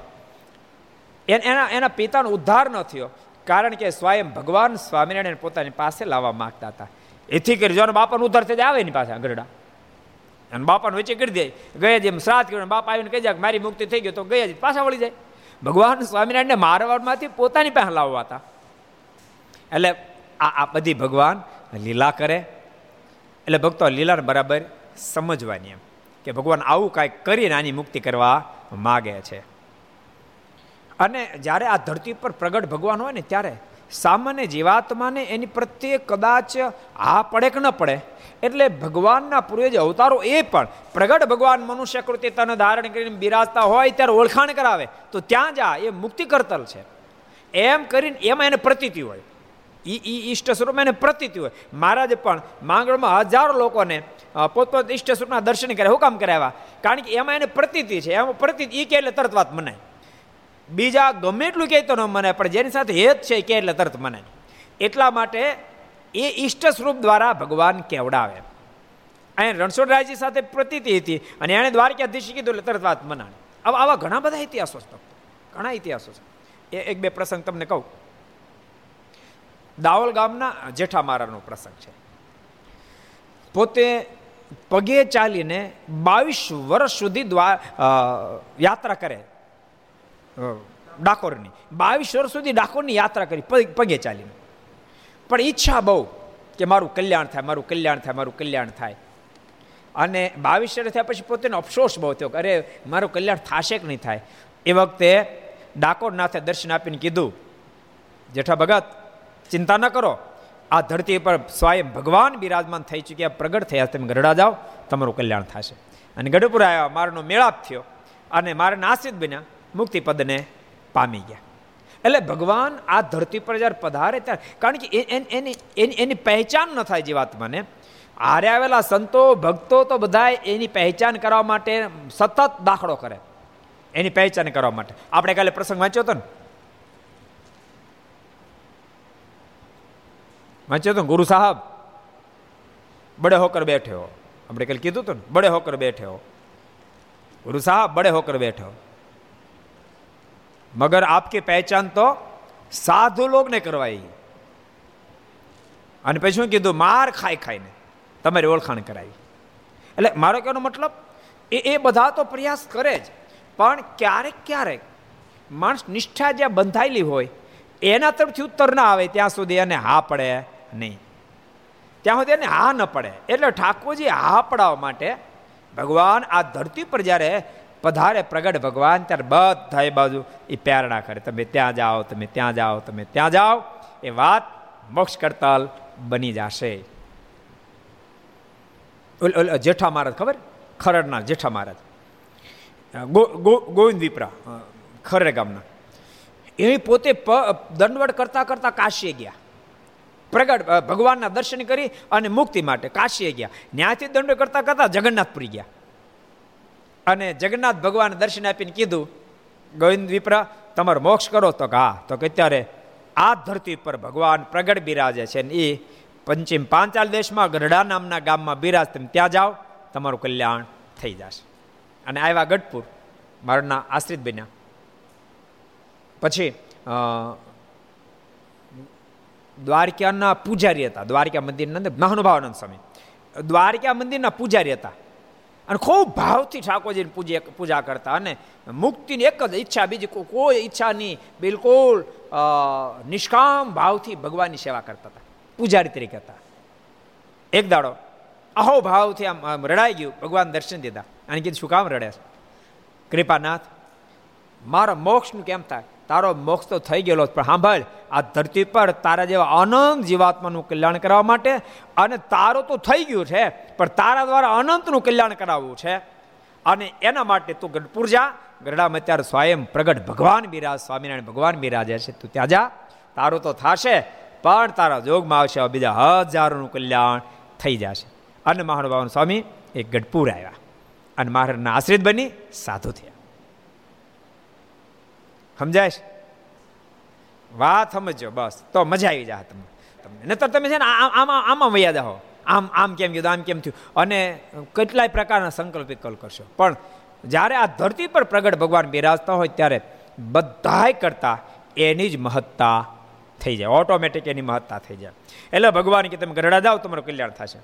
એના એના પિતાનો ઉદ્ધાર ન થયો. કારણ કે સ્વયં ભગવાન સ્વામિનારાયણ પોતાની પાસે લાવવા માંગતા હતા. એથી કરી જો બાપાનું ઉધાર થઈ આવે એની પાસે આગળડા અને બાપાને વચ્ચે કરી દે. ગયા જેમ શ્રાદ્ધ કર્યું બાપા આવીને કહી જાય મારી મુક્તિ થઈ ગયો તો ગયા જ પાછા વળી જાય. ભગવાન સ્વામિનારાયણને મારવાડમાંથી પોતાની પાસે લાવવા હતા. એટલે આ આ બધી ભગવાન લીલા કરે. એટલે ભક્તો લીલાને બરાબર સમજવાની એમ કે ભગવાન આવું કાંઈક કરીને આની મુક્તિ કરવા માગે છે. અને જ્યારે આ ધરતી પર પ્રગટ ભગવાન હોય ને, ત્યારે સામાન્ય જીવાત્માને એની પ્રત્યે કદાચ આ પડે કે ન પડે? એટલે ભગવાનના પૂર્વજ અવતારો એ પણ, પ્રગટ ભગવાન મનુષ્ય કૃતિ તને ધારણ કરીને બિરાજતા હોય ત્યારે ઓળખાણ કરાવે, તો ત્યાં જા, એ મુક્તિ કરતલ છે. એમ કરીને એમાં એને પ્રતીતિ હોય. ઈ ઈ ઈષ્ટ સ્વરૂપમાં એને પ્રતીતિ હોય. મહારાજ પણ માંગણમાં હજારો લોકોને પોતપોત ઈષ્ટ સ્વરૂપના દર્શન કરે હું કામ કરાવ્યા કારણ કે એમાં એને પ્રતીતિ છે. એમાં પ્રતીતિ એ કે એટલે તરત વાત મનાય. બીજા ગમે એટલું કહે તો ન મને પણ જેની સાથે હેત છે કે એટલે તરત મને એટલા માટે એ ઈષ્ટ સ્વરૂપ દ્વારા ભગવાન કેવડાવે. અહીંયા રણછોડરાયજી સાથે પ્રતીતિ હતી અને એણે દ્વારકાધીશ કીધું એટલે તરત વાત મનાણી આવા આવા ઘણા બધા ઇતિહાસો છે ઘણા ઇતિહાસો છે. એ એક બે પ્રસંગ તમને કહું. દાવોલ ગામના જેઠા મારાનો પ્રસંગ છે. પોતે પગે ચાલીને બાવીસ વર્ષ સુધી યાત્રા કરે. ડાકોરની. બાવીસ વર્ષ સુધી ડાકોરની યાત્રા કરી, પગે ચાલીને. પણ ઈચ્છા બહુ કે મારું કલ્યાણ થાય, મારું કલ્યાણ થાય, મારું કલ્યાણ થાય. અને બાવીસ વર્ષ થયા પછી પોતેનો અફસોસ બહુ થયો કે, અરે, મારું કલ્યાણ થશે કે નહીં થાય? એ વખતે ડાકોર નાથે દર્શન આપીને કીધું, જેઠા ભગત, ચિંતા ન કરો. આ ધરતી પર સ્વયં ભગવાન બિરાજમાન થઈ ચૂક્યા, પ્રગટ થયા. તમે ગઢડા જાઓ, તમારું કલ્યાણ થશે. અને ગઢપુર આવ્યા, મારનો મેળાપ થયો. અને મારાના આશ્રિત બન્યા. મુક્તિપદને પામી ગયા. એટલે ભગવાન આ ધરતી પર જ્યારે પધારે ત્યારે, કારણ કે એની એની પહેચાન ન થાય જીવાત્માને હારે આવેલા સંતો, ભક્તો તો બધા એની પહેચાન કરવા માટે સતત દાખલો કરે. એની પહેચાન કરવા માટે. આપણે કાલે પ્રસંગ વાંચ્યો હતો ને? વાંચ્યો હતો ગુરુ સાહેબ, બડે હોકર બેઠ્યો આપણે કાલે કીધું હતું ને? બડે હોકર બેઠ્યો ગુરુ સાહેબ, બડે હોકર બેઠે. મગર આપકી પહેચાન તો સાધુ લોકને કરવાઈ અને પછી શું કીધું માર ખાઈ ખાઈને તમારી ઓળખાણ કરાવી એટલે મારો કહેવાનો મતલબ એ એ બધા તો પ્રયાસ કરે જ પણ ક્યારેક ક્યારેક માણસ નિષ્ઠા જ્યાં બંધાયેલી હોય એના તરફથી ઉત્તર ના આવે ત્યાં સુધી એને હા પડે નહીં ત્યાં સુધી એને હા ન પડે એટલે ઠાકોરજી હા પડાવવા માટે ભગવાન આ ધરતી પર જ્યારે પધારે પ્રગટ ભગવાન, ત્યારે બધા બાજુ એ પ્રેરણા કરે. તમે ત્યાં જાઓ, તમે ત્યાં જાઓ, તમે ત્યાં જાઓ, એ વાત મોક્ષ કરતાલ બની જશે. જેઠા મહારાજ ખબર? ખરડના જેઠા મહારાજ. ગોવિંદ વિપરા ખરડ ગામના. એ પોતે દંડવડ કરતા કરતા કાશીએ ગયા. પ્રગટ ભગવાનના દર્શન કરી અને મુક્તિ માટે કાશીએ ગયા. ત્યાંથી દંડ કરતા કરતા જગન્નાથપુરી ગયા. અને જગન્નાથ ભગવાન દર્શન આપીને કીધું, ગોવિંદ વિપ્રા, તમારો મોક્ષ કરો. તો કે તો કે, અત્યારે આ ધરતી પર ભગવાન પ્રગટ બિરાજે છે ને એ પંચિમ પાંચાલ દેશમાં, ગઢડા નામના ગામમાં બિરાજ તમે ત્યાં જાઓ, તમારું કલ્યાણ થઈ જશે. અને આવ્યા ગઢપુર મારના આશ્રિત બન્યા. પછી દ્વારકાના પૂજારી હતા. દ્વારકા મંદિરના અંદર મહાનુભાવાનંદ સ્વામી. દ્વારકા મંદિરના પૂજારી હતા. અને ખૂબ ભાવથી ઠાકોરજીની પૂજે પૂજા કરતા અને મુક્તિની એક જ ઈચ્છા, બીજી કોઈ ઈચ્છા નહીં બિલકુલ નિષ્કામ ભાવથી ભગવાનની સેવા કરતા હતા. પૂજારી તરીકે હતા. એક દાડો અહો ભાવથી આમ રડાઈ ગયું. ભગવાન દર્શન દીધા. અને કીધું, શું કામ રડે કૃપાનાથ, મારા મોક્ષનું કેમ થાય? તારો મોક્ષ તો થઈ ગયેલો પણ સાંભળ, આ ધરતી પર તારા જેવા અનંત જીવાત્માનું કલ્યાણ કરવા માટે અને તારો તો થઈ ગયું છે, પણ તારા દ્વારા અનંતનું કલ્યાણ કરાવવું છે. અને એના માટે તું ગઢપુર જા ગરડામાં અત્યારે સ્વયં પ્રગટ ભગવાન બિરાજ, સ્વામિનારાયણ ભગવાન બિરાજે છે, તું ત્યાં જા. તારો તો થશે, પણ તારા જોગમાં આવશે બીજા હજારોનું કલ્યાણ થઈ જશે. અને મહાનુભાવન સ્વામી એક ગઢપુર આવ્યા અને મહારાજના આશ્રિત બની, સાધુ થયા. સમજાય વાત સમજો બસ. તો મજા આવી જાય તમને. તમને. નતર તમે છે ને આમાં આમાં વૈયા જાઓ આમ આમ કેમ કીધું આમ કેમ થયું? અને કેટલાય પ્રકારના સંકલ્પ વિકલ્પ કરશો. પણ જ્યારે આ ધરતી પર પ્રગટ ભગવાન બિરાજતા હોય ત્યારે બધાય કરતા એની જ મહત્તા થઈ જાય. ઓટોમેટિક એની મહત્તા થઈ જાય. એટલે ભગવાન કે તમે ગરડા જાઓ, તમારું કલ્યાણ થશે.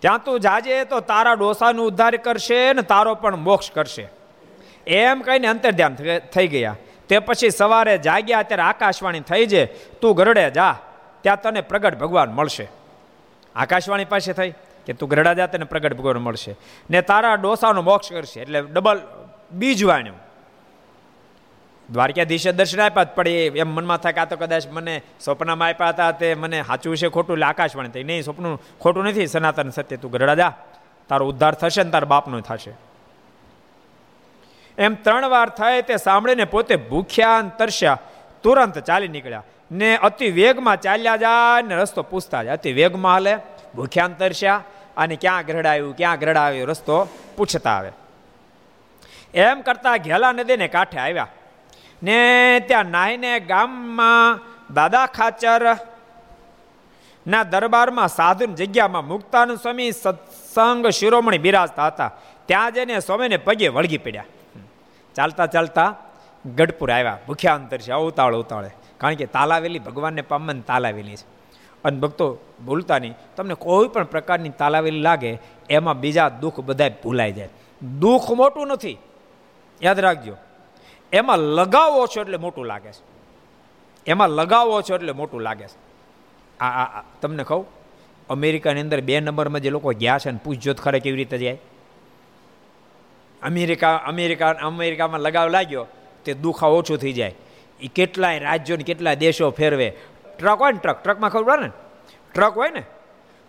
ત્યાં તું જાજે તો તારા ડોસાનો ઉદ્ધાર કરશે ને તારો પણ મોક્ષ કરશે. એમ કહીને અંતર ધ્યાન થઈ ગયા. તે પછી સવારે જાગ્યા ત્યારે આકાશવાણી થઈ જાય તું ગરડે જા, ત્યાં તને પ્રગટ ભગવાન મળશે. આકાશવાણી પાસે થઈ કે તું ગરડા જા, તને પ્રગટ ભગવાન મળશે. ને તારા ડોસાનો મોક્ષ કરશે, એટલે ડબલ બીજ વાણ્યું. દ્વારકાધીશે દર્શન આપ્યા પણ એમ મનમાં થાય કે તો કદાચ મને સ્વપ્નમાં આપ્યા હતા તે મને સાચું છે, ખોટું, એટલે આકાશવાણી થઈ. નહીં, સ્વપ્નું ખોટું નથી. સનાતન સત્ય તું ગરડા જા. તારો ઉદ્ધાર થશે ને તારા બાપનો થશે. એમ ત્રણ વાર થાય તે સાંભળીને પોતે ભૂખ્યા તરસ્યા. તુરંત ચાલી નીકળ્યા. ને અતિ વેગમાં ચાલ્યા જાય ને રસ્તો પૂછતા જાય. અતિ વેગમાં હાલે, ભૂખ્યા તરસ્યા અને ક્યાં ગરડાયું ક્યાં ગરડાવ્યો રસ્તો પૂછતા આવે. એમ કરતા ઘેલા નદીને કાંઠે આવ્યા. ને ત્યાં નાહીને ગામમાં દાદા ખાચર ના દરબારમાં સાધુની જગ્યામાં મુક્તાનંદ સ્વામી સત્સંગ શિરોમણી બિરાજતા હતા. ત્યાં જઈને સ્વામીને પગે વળગી પડ્યા. ચાલતા ચાલતા ગઢપુર આવ્યા. ભૂખ્યા અંતર છે, અવતાળ ઉતાળે કારણ કે તાલાવેલી ભગવાનને પામન તાલાવેલી છે. અને ભક્તો ભૂલતા નહીં. તમને કોઈ પણ પ્રકારની તાલાવેલી લાગે, એમાં બીજા દુઃખ બધા ભૂલાઈ જાય. દુઃખ મોટું નથી. યાદ રાખજો. એમાં લગાવો છો એટલે મોટું લાગે છે. એમાં લગાવો છો એટલે મોટું લાગે છે. આ આ તમને કહું, અમેરિકાની અંદર બે નંબરમાં જે લોકો ગયા છે ને પૂછજો ખરે કેવી રીતે જાય. અમેરિકા અમેરિકા, અમેરિકામાં લગાવ લાગ્યો, તે દુખાવો ઓછું થઈ જાય. એ કેટલાય રાજ્યો ને કેટલાય દેશો ફેરવે. ટ્રક હોય ને ટ્રક, ટ્રકમાં ખબર ને? ટ્રક હોય ને?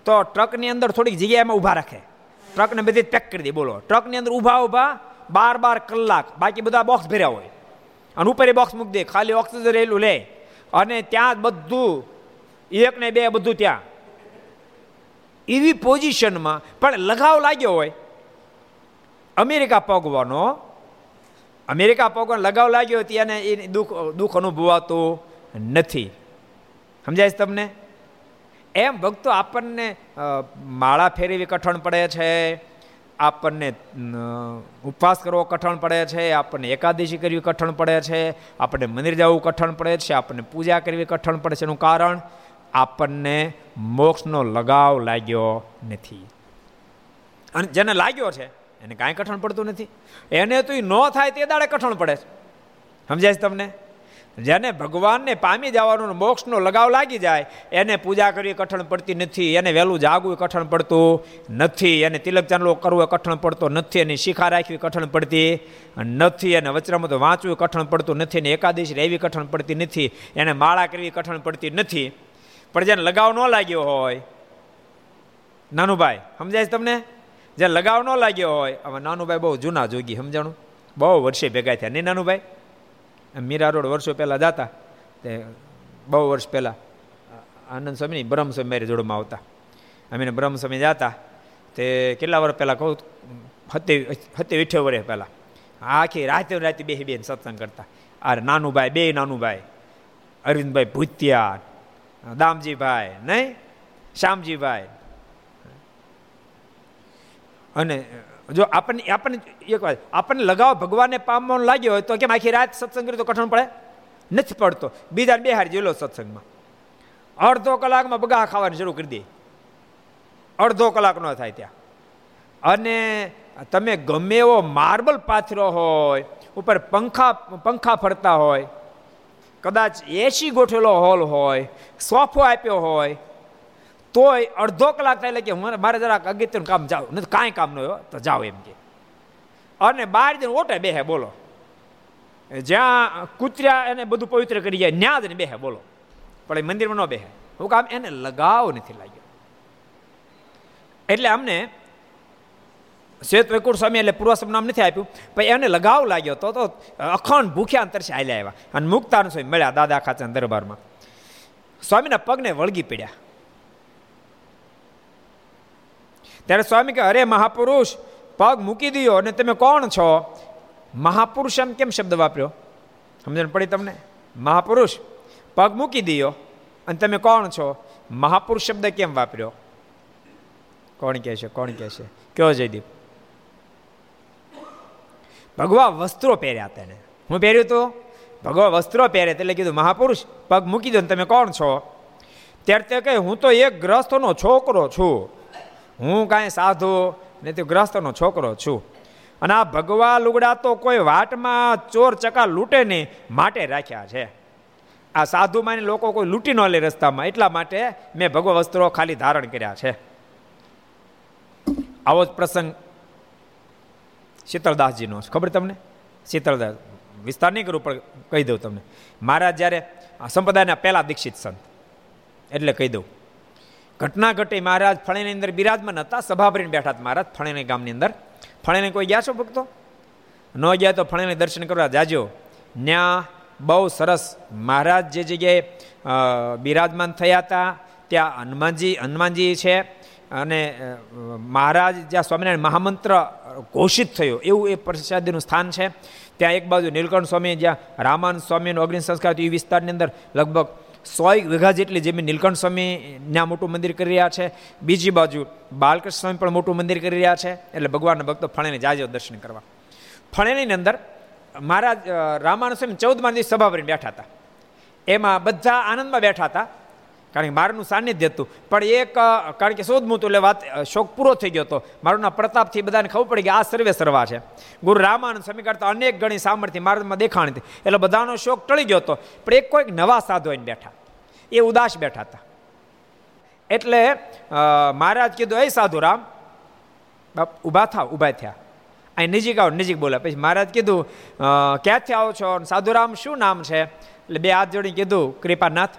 તો ટ્રકની અંદર થોડીક જગ્યામાં ઊભા રાખે. ટ્રકને બધી પેક કરી દે, બોલો. ટ્રકની અંદર ઊભા ઊભા બાર બાર કલાક. બાકી બધા બોક્સ ભર્યા હોય. અને ઉપર એ બોક્સ મૂકી દે. ખાલી ઓક્સિજન રહેલું લે. અને ત્યાં બધું, એક ને બે બધું ત્યાં. એવી પોઝિશનમાં પણ લગાવ લાગ્યો હોય. અમેરિકા પગવાનો. અમેરિકા પગવાનો, લગાવ લાગ્યો ત્યાં એ દુઃખ દુઃખ અનુભવાતું નથી. સમજાય છે તમને? એમ ભક્તો આપણને માળા ફેરવી કઠણ પડે છે. આપણને ઉપવાસ કરવો કઠણ પડે છે, આપણને એકાદશી કરવી કઠણ પડે છે, આપણને મંદિર જવું કઠણ પડે છે, આપણને પૂજા કરવી કઠણ પડે છે એનું કારણ આપણને મોક્ષનો લગાવ લાગ્યો નથી. અને જેને લાગ્યો છે, એને કાંઈ કઠણ પડતું નથી. એને તો એ ન થાય તે દાડે કઠણ પડે છે. સમજાય છે તમને? જેને ભગવાનને પામી જવાનું મોક્ષનો લગાવ લાગી જાય, એને પૂજા કરવી કઠણ પડતી નથી, એને વહેલું જાગવું કઠણ પડતું નથી, એને તિલક ચાંદલો કરવો કઠણ પડતો નથી, એની શિખા રાખવી કઠણ પડતી નથી, એને વચરામાં તો વાંચવું કઠણ પડતું નથી, એને એકાદશી રહેવી કઠણ પડતી નથી, એને માળા કરવી કઠણ પડતી નથી. પણ જેને લગાવ ન લાગ્યો હોય, નાનુભાઈ, સમજાય છે તમને? જે લગાવ ન લાગ્યો હોય હવે નાનુભાઈ બહુ જૂના જોગી, સમજાણું? બહુ વર્ષે ભેગા થયા, નહીં નાનુભાઈ? મીરા રોડ વર્ષો પહેલાં જતા. તે બહુ વર્ષ પહેલાં. આનંદ સ્વામી બ્રહ્મ સ્વામી મારી જોડમાં આવતા. અમે બ્રહ્મ સ્વામી જતા. તે કેટલા વર્ષ પહેલાં કહું? હતે હતે વિઠ્યો વર્ષ પહેલાં. આખી રાતે રાતે બે બેન સત્સંગ કરતા. આ નાનુભાઈ, બે નાનુભાઈ. અરવિંદભાઈ ભૂતિયા દામજીભાઈ, નહીં? શ્યામજીભાઈ. અને જો આપણને આપણને એક વાત, આપણને લગાવ ભગવાનને પામવાનું લાગ્યો હોય તો કેમ આખી રાત સત્સંગ કરી તો કઠણ પડે? નથી પડતો. બીજા બે હાર જેલો સત્સંગમાં. અડધો કલાકમાં બગા ખાવાની શરૂ કરી દે. અડધો કલાક ન થાય ત્યાં. અને તમે ગમે એવો માર્બલ પાથરો હોય, ઉપર પંખા પંખા ફરતા હોય, કદાચ એસી ગોઠેલો હોલ હોય, સોફો આપ્યો હોય તોય અડધો કલાક થાય એટલે કે મારે જરાક અગત્યનું કામ જાવ નથી કાંઈ કામ ન તો જાઓ એમ કે. અને બાર જણ ઓટે બેહે, બોલો. જ્યાં કૂતર્યા એને બધું પવિત્ર કરી જાય ન્યા જ બેહે, બોલો. પણ એ મંદિરમાં ન બેહે. હું કામ એને લગાવ નથી લાગ્યો. એટલે અમને શ્વેત વૈકુંઠ સ્વામી એટલે પૂર્વાશ્રમ નામ નથી આપ્યું, પણ એને લગાવ લાગ્યો તો તો અખંડ ભૂખ્યા અંતરસે હાલ્યા આવ્યા. અને મુક્તાન સ્વામી મળ્યા દાદા ખાચા દરબારમાં. સ્વામીના પગને વળગી પડ્યા. ત્યારે સ્વામી કે અરે મહાપુરુષ, પગ મૂકી દો અને તમે કોણ છો? મહાપુરુષ એમ કેમ શબ્દ વાપર્યો? સમજણ પડી તમને? મહાપુરુષ, પગ મૂકી દો અને તમે કોણ છો? મહાપુરુષ શબ્દ કેમ વાપર્યો? કોણ કહે છે? કોણ કહે છે? કયો જયદીપ? ભગવા વસ્ત્રો પહેર્યા તેને. હું પહેર્યું તો? ભગવા વસ્ત્રો પહેરે એટલે કીધું, મહાપુરુષ, પગ મૂકી દો તમે કોણ છો? ત્યારે તે કહે, હું તો એક ગ્રસ્તનો છોકરો છું. હું કાંઈ સાધુ ને તે ગ્રસ્તનો છોકરો છું. અને આ ભગવા લુગડા તો કોઈ વાટમાં ચોર ચકા લૂંટે નહીં, માટે રાખ્યા છે. આ સાધુ માની લોકો કોઈ લૂંટી ન લે રસ્તામાં, એટલા માટે મેં ભગવા વસ્ત્રો ખાલી ધારણ કર્યા છે. આવો જ પ્રસંગ શીતળદાસજીનો ખબર તમને? શીતળદાસ વિસ્તાર નહીં કરું પણ કહી દઉં તમને. મહારાજ જ્યારે સંપ્રદાયના પહેલા દીક્ષિત સંત, એટલે કહી દઉં. ઘટના ઘટી, મહારાજ ફળેની અંદર બિરાજમાન હતા સભા ભરીને બેઠા હતા મહારાજ, ફળીની ગામની અંદર. ફળેને કોઈ ગયા છો ભક્તો? ન ગયા તો ફળેને દર્શન કરવા જાજો. ત્યાં બહુ સરસ મહારાજ જે જગ્યાએ બિરાજમાન થયા હતા, ત્યાં હનુમાનજી હનુમાનજી છે અને મહારાજ જ્યાં સ્વામિનારાયણ મહામંત્ર ઘોષિત થયો, એવું એ પ્રસાદીનું સ્થાન છે. ત્યાં એક બાજુ નીલકંઠ સ્વામી, જ્યાં રામાન સ્વામીનો અગ્નિ સંસ્કાર એ વિસ્તારની અંદર લગભગ સો વીઘા જેટલી જમીન નીલકંઠ સ્વામી ત્યાં મોટું મંદિર કરી રહ્યા છે. બીજી બાજુ બાલકૃષ્ણ સ્વામી પણ મોટું મંદિર કરી રહ્યા છે. એટલે ભગવાનના ભક્તો ફળેને જાજો દર્શન કરવા. ફળેની અંદર મહારાજ રામાનુ સ્વામી ચૌદ દિવસ સભા ભરીને બેઠા હતા. એમાં બધા આનંદમાં બેઠા હતા. કારણ કે મારનું સાનિધ્ય હતું. પણ એક કારણ કે શોધમું હતું એટલે વાત શોક પૂરો થઈ ગયો હતો. મારુંના પ્રતાપથી બધાને ખબર પડી કે આ સર્વે સર્વા છે. ગુરુ રામાનંદ સ્વામી કરતા અનેક ગણી સામર્થ્ય મારામાં દેખાણ હતી. એટલે બધાનો શોક ટળી ગયો હતો. પણ એક કોઈક નવા સાધુ આવીને બેઠા. એ ઉદાસ બેઠા હતા. એટલે મહારાજ કીધું એ સાધુ રામ ઊભા થાવ, ઊભા થયા. અહીં નજીક આવો, નજીક બોલ્યા પછી મહારાજ કીધું ક્યાંથી આવો છો? સાધુરામ શું નામ છે? એટલે બે હાથ જોડી કીધું, કૃપાનાથ.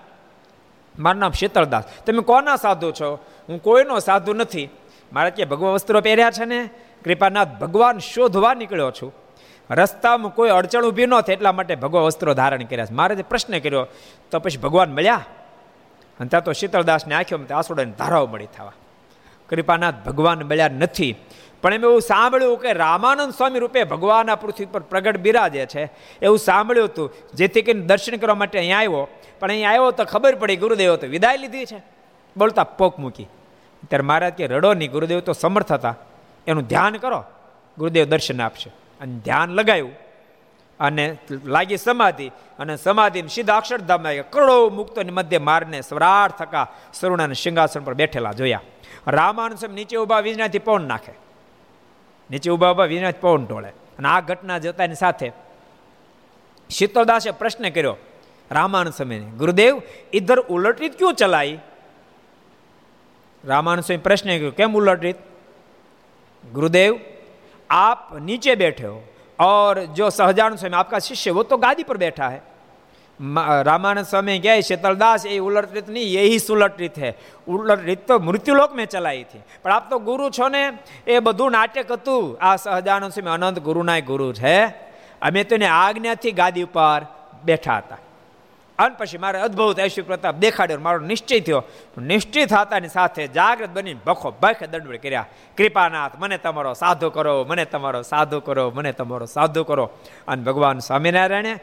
મારું નામ શીતળદાસ તમે કોના સાધુ છો? હું કોઈનો સાધુ નથી. મારે કે ભગવા વસ્ત્રો પહેર્યા છે ને? કૃપાનાથ, ભગવાન શોધવા નીકળ્યો છું. રસ્તામાં કોઈ અડચણ ઊભી ન થાય એટલા માટે ભગવા વસ્ત્રો ધારણ કર્યા છે. મારે પ્રશ્ન કર્યો, તો પછી ભગવાન મળ્યા? અને ત્યાં તો શીતળદાસને આંખોમાં આસોડાને ધારાઓ મળી થવા. કૃપાનાથ, ભગવાન મળ્યા નથી. પણ એમ એવું સાંભળ્યું કે રામાનંદ સ્વામી રૂપે ભગવાનના પૃથ્વી પર પ્રગટ બિરાજે છે. એવું સાંભળ્યું હતું. જેથી કરીને દર્શન કરવા માટે અહીંયા આવ્યો. પણ અહીં આવ્યો તો ખબર પડી ગુરુદેવો તો વિદાય લીધી છે. બોલતા પોક મૂકી. ત્યારે મહારાજ કે, રડો નહીં ગુરુદેવ, તો સમર્થ હતા. એનું ધ્યાન કરો. ગુરુદેવ દર્શન આપશે. અને ધ્યાન લગાવ્યું અને લાગી સમાધિ. અને સમાધિ સીધા અક્ષરધામ આવ્યા કરોડો મુક્તોની મધ્ય મારને સ્વરાટ થકા સરુણાના સિંહાસન પર બેઠેલા જોયા. રામાનુ નીચે ઊભા વીજનાથી પવન નાખે. નીચે ઊભા ઊભા વિનાજ પવન ટોળે અને આ ઘટના જોતાની સાથે શીતળદાસે પ્રશ્ન કર્યો રામાનુ સ્વામીને ગુરુદેવ ઇધર ઉલટ રીત ક્યું ચલાઈ રામાનુ સ્વામી પ્રશ્ન કર્યો કેમ ઉલટ રીત गुरुदेव आप नीचे बैठे हो और जो सहजानंद स्वामी आपका शिष्य वो तो गादी पर बैठा है रामानंद स्वामी क्या शीतलदास ये उलट રીત નહીં यही સુલટ રીત है ઉલટ રીત તો મૃત્યુલોક મેં ચલાવી હતી પણ આપ તો ગુરુ છો ને એ બધું નાટક હતું આ સહજાનંદ સ્વામી અનંત ગુરુના ગુરુ છે અમે તો એને આજ્ઞાથી ગાદી ઉપર બેઠા હતા અને પછી મારે અદભુત ઐશ્વર્ય પ્રતાપ દેખાડ્યો મારો નિશ્ચય થયો નિશ્ચિત થતાની સાથે જાગૃત બની બખો બખ દંડ કર્યા કૃપાનાથ મને તમારો સાધુ કરો મને તમારો સાધુ કરો મને તમારો સાધુ કરો અને ભગવાન સ્વામિનારાયણે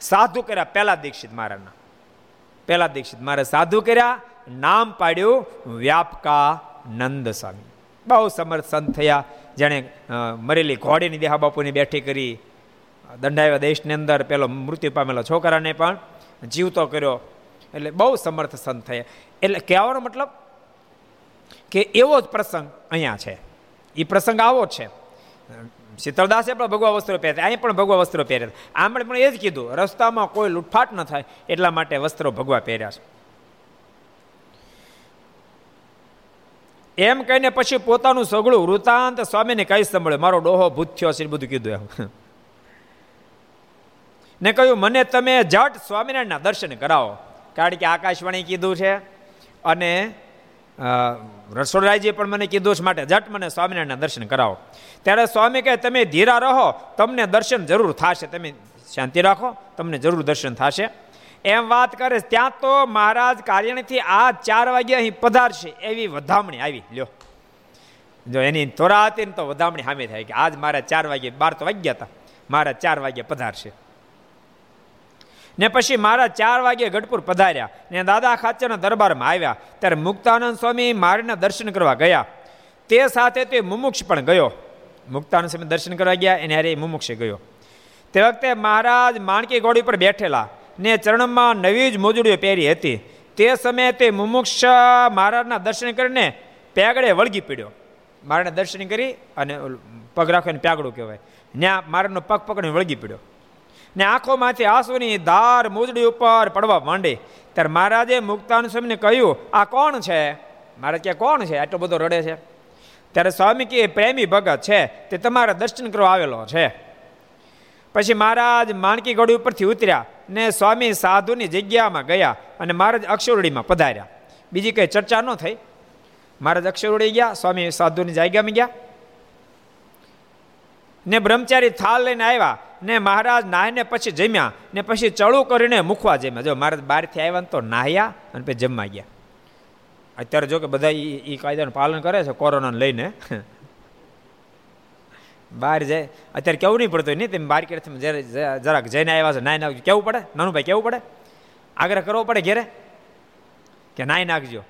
સાધુ કર્યા, પહેલા દીક્ષિત મારાના પહેલા દીક્ષિત મારે સાધુ કર્યા, નામ પાડ્યું, વ્યાપકા નંદ સ્વામી બહુ સમર્થ સંત થયા. જેણે મરેલી ઘોડીની દેહા બાપુની બેઠી કરી, દંડાવ્યા દેશની અંદર, પેલો મૃત્યુ પામેલો છોકરાને પણ જીવતો કર્યો. એટલે બહુ સમર્થ સંત થયા. એટલે કહેવાનો મતલબ કે એવો જ પ્રસંગ અહીંયા છે. એ પ્રસંગ આવો છે. શીતળદાસે પણ ભગવા વસ્ત્રો પહેર્યા અહીં પણ ભગવા વસ્ત્રો પહેર્યા આમણે પણ એ જ કીધું, રસ્તામાં કોઈ લૂંટફાટ ન થાય, એટલા માટે વસ્ત્રો ભગવા પહેર્યા છે. એમ કહીને પછી પોતાનું સગળું વૃતાંત સ્વામીને કહી સંભળે મારો ડોહો ભૂથ્યો છે બધું કીધું એમ. ને કહ્યું, મને તમે જટ સ્વામિનારાયણના દર્શન કરાવો. કારણ કે આકાશવાણી કીધું છે અને રસોડરાયજીએ પણ મને કીધું છે માટે જટ મને સ્વામિનારાયણના દર્શન કરાવો. ત્યારે સ્વામી કહે, તમે ધીરા રહો, તમને દર્શન જરૂર થશે. તમે શાંતિ રાખો, તમને જરૂર દર્શન થશે. એમ વાત કરે, ત્યાં તો મહારાજ કાર્યણીથી આ ચાર વાગ્યા અહીં પધારશે. એવી વધામણી આવી. લ્યો. જો એની તોરા હતી ને તો વધામણી સામે થાય કે આજ મારા ચાર વાગે, બાર તો વાગ્યા હતા. મારા ચાર વાગ્યા પધારશે. ને પછી મારા ચાર વાગે ગઢપુર પધાર્યા ને દાદા ખાચરના દરબારમાં આવ્યા. ત્યારે મુક્તાનંદ સ્વામી મારીના દર્શન કરવા ગયા. તે સાથે તે મુમુક્ષ પણ ગયો. મુક્તાનંદ સ્વામી દર્શન કરવા ગયા એને હારે મુમુક્ષ ગયો. તે વખતે મહારાજ માણકી ઘોડી પર બેઠેલા ને ચરણમાં નવી જ મોજડીઓ પહેરી હતી. તે સમયે તે મુમુક્ષ મહારાજના દર્શન કરીને પેગડે વળગી પડ્યો. મારાને દર્શન કરી અને પગ રાખીને પ્યાગડું કહેવાય. ત્યાં મારાનો પગ પકડીને વળગી પડ્યો. ને આંખોમાંથી આંસુની ધાર મુજડી ઉપર પડવા માંડી. ત્યારે મહારાજે મુક્તાન સ્વામીને કહ્યું, આ કોણ છે? મારે કે કોણ છે? આટલો બધો રડે છે. ત્યારે સ્વામી કે પ્રેમી ભગત છે. તે તમારા દર્શન કરવા આવેલો છે. પછી મહારાજ માણકી ગઢી ઉપરથી ઉતર્યા ને સ્વામી સાધુની જગ્યામાં ગયા અને મહારાજ અક્ષરડીમાં પધાર્યા. બીજી કંઈ ચર્ચા ન થઈ. મહારાજ અક્ષરડી ગયા, સ્વામી સાધુની જગ્યામાં ગયા. ને બ્રહ્મચારી થાળ લઈને આવ્યા. ને મહારાજ નાહીને પછી જમ્યા ને પછી ચડું કરીને મૂકવા જમ્યા. જો મહારાજ બહારથી આવ્યા ને તો નાહ્યા અને પછી જમવા ગયા. અત્યારે જો કે બધા એ કાયદાનું પાલન કરે છે કોરોનાને લઈને. બહાર જાય અત્યારે કેવું નહીં પડતું નહીં? તમે બહાર કે જરાક જઈને આવ્યા છે નાઈ નાખજો. કેવું પડે? નાનું ભાઈ કેવું પડે? આગ્રહ કરવો પડે ઘેરે? કે નાઈ નાખજો.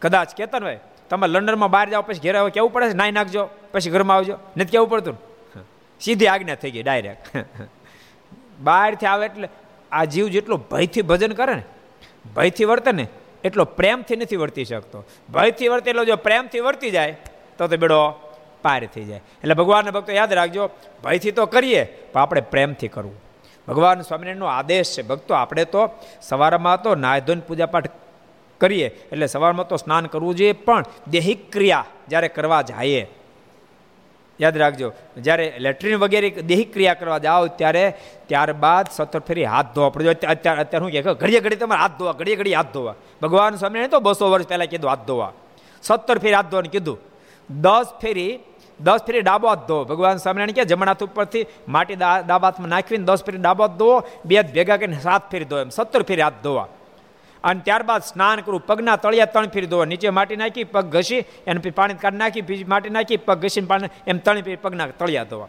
કદાચ કહેતા ભાઈ તમે લંડનમાં બહાર જાઓ, પછી ઘેરે કેવું પડે નાઈ નાખજો, પછી ઘરમાં આવજો. નથી કેવું પડતું? સીધી આજ્ઞા થઈ ગઈ ડાયરેક્ટ બહારથી આવે એટલે આ જીવ જેટલો ભયથી ભજન કરે ને, ભયથી વર્તે ને, એટલો પ્રેમથી નથી વર્તી શકતો. ભયથી વર્તે એટલો જો પ્રેમથી વર્તી જાય, તો તે બેડો પાર થઈ જાય. એટલે ભગવાનના ભક્તો યાદ રાખજો, ભયથી તો કરીએ, પણ આપણે પ્રેમથી કરવું. ભગવાન સ્વામિનારાયણનો આદેશ છે, ભક્તો આપણે તો સવારમાં તો નાયધોન પૂજાપાઠ કરીએ, એટલે સવારમાં તો સ્નાન કરવું જોઈએ, પણ દેહિક ક્રિયા જ્યારે કરવા જઈએ યાદ રાખજો, જ્યારે લેટ્રિન વગેરે દેહિક ક્રિયા કરવા જાઓ ત્યારે ત્યારબાદ સત્તર ફેરી હાથ ધોવા પડે. અત્યારે અત્યારે શું કહે ઘડીએ ઘડી તમારે હાથ ધોવા, ઘડીએ ઘડી હાથ ધોવા. ભગવાન સ્વામીને તો બસો વર્ષ પહેલાં કીધું હાથ ધોવા. સત્તર ફેરી હાથ ધોવાનું કીધું. દસ ફેરી દસ ફેરી ડાબો હાથ ધોવો. ભગવાન સ્વામિનારાયણ કે જમણા હાથ ઉપરથી માટી ડાબા હાથમાં નાખીને દસ ફેરી ડાબો હાથ ધોવો, બે ભેગા કરીને સાત ફેરી ધોવા એમ. સત્તર ફેરી હાથ ધોવા. અને ત્યારબાદ સ્નાન કરવું પગના તળિયા ત્રણ ફીર ધોવા, નીચે માટી નાખી, પગ ઘસી, એને પાણી કાઢી નાખી, બીજી માટી નાખી, પગ ઘસીને પાણી, એમ ત્રણ ફેરી પગના તળિયા ધોવા.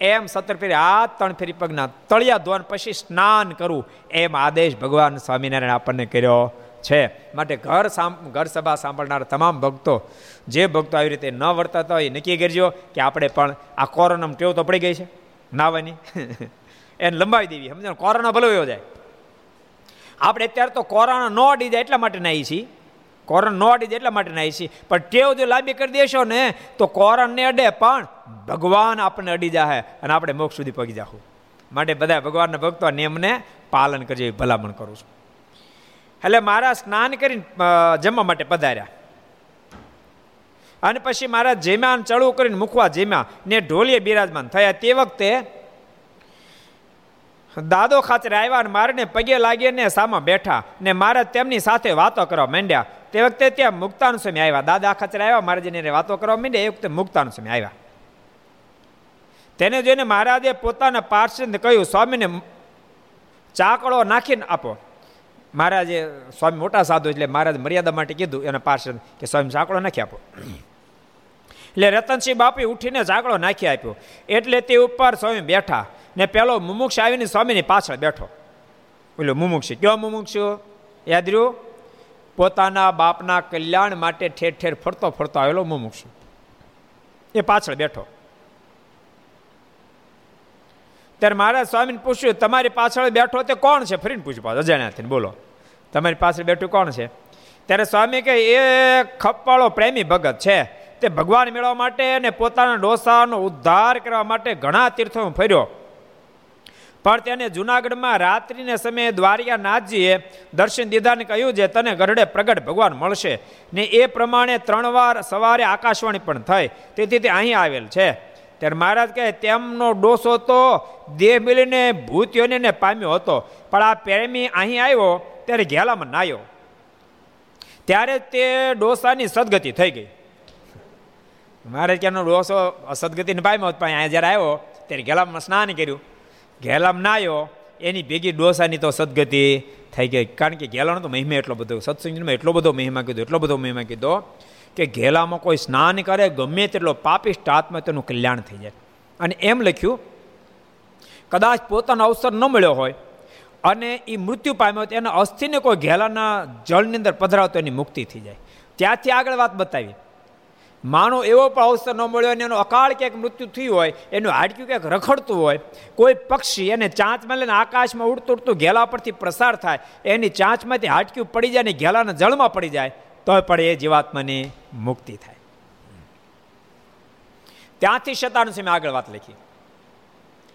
એમ સત્તર ફેરી હાથ ત્રણ ફેરી પગના તળિયા ધોવા પછી સ્નાન કરવું એમ આદેશ ભગવાન સ્વામિનારાયણ આપણને કર્યો છે. માટે ઘર ઘર સભા સાંભળનાર તમામ ભક્તો, જે ભક્તો આવી રીતે ન વર્તાતા હોય નક્કી કરજો કે આપણે પણ આ કોરોનામાં ટેવ તો પડી ગઈ છે. નાવાની એને લંબાવી દેવી. સમજો કોરોના ભલો એવો જાય. આપણે અત્યારે તો કોરોના ન અડી જાય એટલા માટે નાહી છીએ. કોરોના ન અડી જાય એટલા માટે નાહી છીએ. પણ ટેવ જો લાંબી કરી દેશો ને, તો કોરોનને અડે, પણ ભગવાન આપણને અડી જાય અને આપણે મોક્ષ સુધી પગી જાહું. માટે બધા ભગવાનના ભક્તો નિયમને પાલન કરજો એ ભલામણ કરું છું. એટલે મારા સ્નાન કરીને જમવા માટે પધાર્યા. અને પછી મારા જેમ્યા ચડવું કરીને મૂકવા જેમ્યા ને ઢોલીએ બિરાજમાન થયા. તે વખતે દાદો ખાચરે આવ્યા અને મારને પગે લાગીને સામા બેઠા ને મારા તેમની સાથે વાતો કરવા માંડ્યા. તે વખતે ત્યાં મુક્તાન સ્વામી આવ્યા. દાદા ખાચરે આવ્યા મહારાજને વાતો કરવા માંડ્યા, એ વખતે મુક્તાન સ્વામી આવ્યા. તેને જોઈને મહારાજે પોતાના પાર્ષદને કહ્યું, સ્વામીને ચાકડો નાખીને આપો. મહારાજે, સ્વામી મોટા સાધુ એટલે મહારાજ મર્યાદા માટે કીધું એના પાર્ષદ કે સ્વામી ચાકડો નાખી આપો. એટલે રતનસિંહ બાપી ઉઠીને ઝાકડો નાખી આપ્યો. એટલે તે ઉપર સ્વામી બેઠા. ને પેલો મુમુક્ષ આવીને સ્વામીની પાછળ બેઠો. બોલ્યો મુમુક્ષ, કયો મુમુક્ષ યાદ રહ્યું? પોતાના બાપના કલ્યાણ માટે ઠેર ઠેર ફરતો ફરતો આવેલો મુમુક્ષ. એ પાછળ બેઠો. ત્યારે મહારાજ સ્વામીને પૂછ્યું, તમારી પાછળ બેઠો તે કોણ છે? ફરીને પૂછ્યું પાછું અજાણ્યાથી બોલો. તમારી પાછળ બેઠું કોણ છે? ત્યારે સ્વામી કહે, એ ખપ્પાળો પ્રેમી ભગત છે. તે ભગવાન મેળવવા માટે અને પોતાના ડોસાનો ઉદ્ધાર કરવા માટે ઘણા તીર્થો ફર્યો. પણ તેને જુનાગઢમાં રાત્રિને સમયે દ્વારિયાનાથજીએ દર્શન દીધાને કહ્યું છે તને ગરડે પ્રગટ ભગવાન મળશે. ને એ પ્રમાણે ત્રણ વાર સવારે આકાશવાણી પણ થઈ. તેથી તે અહીં આવેલ છે. ત્યારે મહારાજ કહે, તેમનો ડોસો તો દેહ મિલીને ભૂત્યોને પામ્યો હતો. પણ આ પ્રેમી અહીં આવ્યો ત્યારે ઘેલામાં નાયો. ત્યારે તે ડોસાની સદગતિ થઈ ગઈ. મહારાજ ક્યાંનો ડોસો સદગતિને પામ્યો પણ અહીંયા જ્યારે આવ્યો, ત્યારે ઘેલામાં સ્નાન કર્યું. ઘેલામ આવ્યો એની ભેગી ડોસાની તો સદગતિ થઈ ગઈ. કારણ કે ઘેલાનો તો મહિમા એટલો બધો, સત્સંગમાં એટલો બધો મહિમા કીધો, એટલો બધો મહિમા કીધો કે ઘેલામાં કોઈ સ્નાન કરે, ગમે તેટલો પાપિષ્ટ આત્મા તેનું કલ્યાણ થઈ જાય. અને એમ લખ્યું, કદાચ પોતાનો અવસર ન મળ્યો હોય અને એ મૃત્યુ પામ્યો એના અસ્થિને કોઈ ઘેલાના જળની અંદર પધરાવતો એની મુક્તિ થઈ જાય. ત્યાંથી આગળ વાત બતાવી. માનો એવો પણ અવસર ન મળ્યો અને એનો અકાળ ક્યાંક મૃત્યુ થયું હોય, એનું હાડક્યું ક્યાંક રખડતું હોય, કોઈ પક્ષી એને ચાંચમાં લઈને આકાશમાં ઉડતું ઉડતું ઘેલા પરથી પ્રસાર થાય, એની ચાંચમાંથી હાડક્યું પડી જાય અને ઘેલાના જળમાં પડી જાય, તો પણ એ જીવાત્માની મુક્તિ થાય. ત્યાંથી શતાનુ મેં આગળ વાત લખી.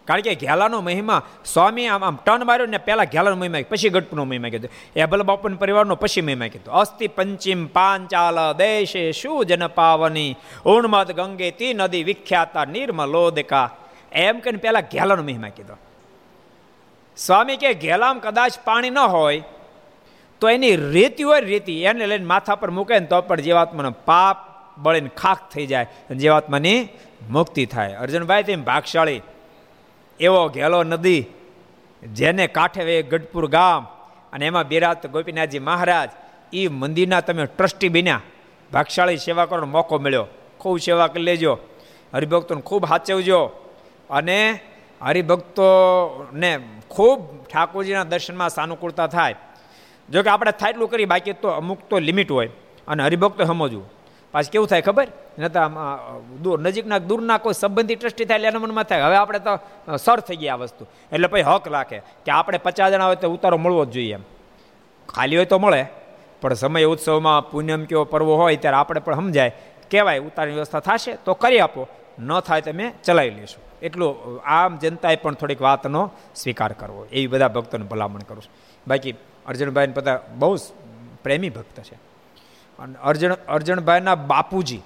કારણ કે ઘેલાનો મહિમા, સ્વામી આમ આમ ટન માર્યો ને પહેલાં ઘેલાનો મહિમા પછી ગટપનો મહિમા કીધું. એબલ બાપુન પરિવારનો પછી મહિમા કીધો. અસ્થિ પંચિમ પાંચાલ દેશે શું જન પાવની? ઉણમદ ગંગે તી નદી વિખ્યાતા નિર્મલોદકા એમ કહીને પહેલાં ઘેલાનો મહિમા કીધો. સ્વામી કે ઘેલામ કદાચ પાણી ન હોય, તો એની રેતી હોય રેતી, એને લઈને માથા પર મૂકે ને તો પણ જીવાત્માનો પાપ બળીને ખાખ થઈ જાય, જીવાત્માની મુક્તિ થાય. અર્જુનભાઈ, તેમ ભાગશાળી. એવો ઘેલો નદી, જેને કાંઠે વે ગઢપુર ગામ અને એમાં બિરાત ગોપીનાથજી મહારાજ એ મંદિરના તમે ટ્રસ્ટી બન્યા. ભાગશાળી સેવા કરવાનો મોકો મળ્યો. ખૂબ સેવા કરી લેજો. હરિભક્તોને ખૂબ સાચવજો. અને હરિભક્તોને ખૂબ ઠાકોરજીના દર્શનમાં સાનુકૂળતા થાય. જોકે આપણે થાય એટલું કરી બાકી તો અમુક તો લિમિટ હોય. અને હરિભક્તો સમજવું. પાછું કેવું થાય ખબર? નતા દૂર, નજીકના, દૂરના કોઈ સંબંધી ટ્રસ્ટી થાય એટલે એના મનમાં થાય. હવે આપણે તો સર થઈ ગયા આ વસ્તુ. એટલે પછી હક રાખે કે આપણે પચાસ જણા હોય તો ઉતારો મળવો જ જોઈએ એમ. ખાલી હોય તો મળે, પણ સમય ઉત્સવમાં પૂનમ કેવો પર્વો હોય ત્યારે આપણે પણ સમજાય. કહેવાય, ઉતારની વ્યવસ્થા થશે તો કરી આપો. ન થાય તો મેં ચલાવી લઈશું. એટલું આમ જનતાએ પણ થોડીક વાતનો સ્વીકાર કરવો. એવી બધા ભક્તોને ભલામણ કરું છું. બાકી અર્જુનભાઈને બધા બહુ પ્રેમી ભક્ત છે. અને અર્જણ અર્જણભાઈના બાપુજી.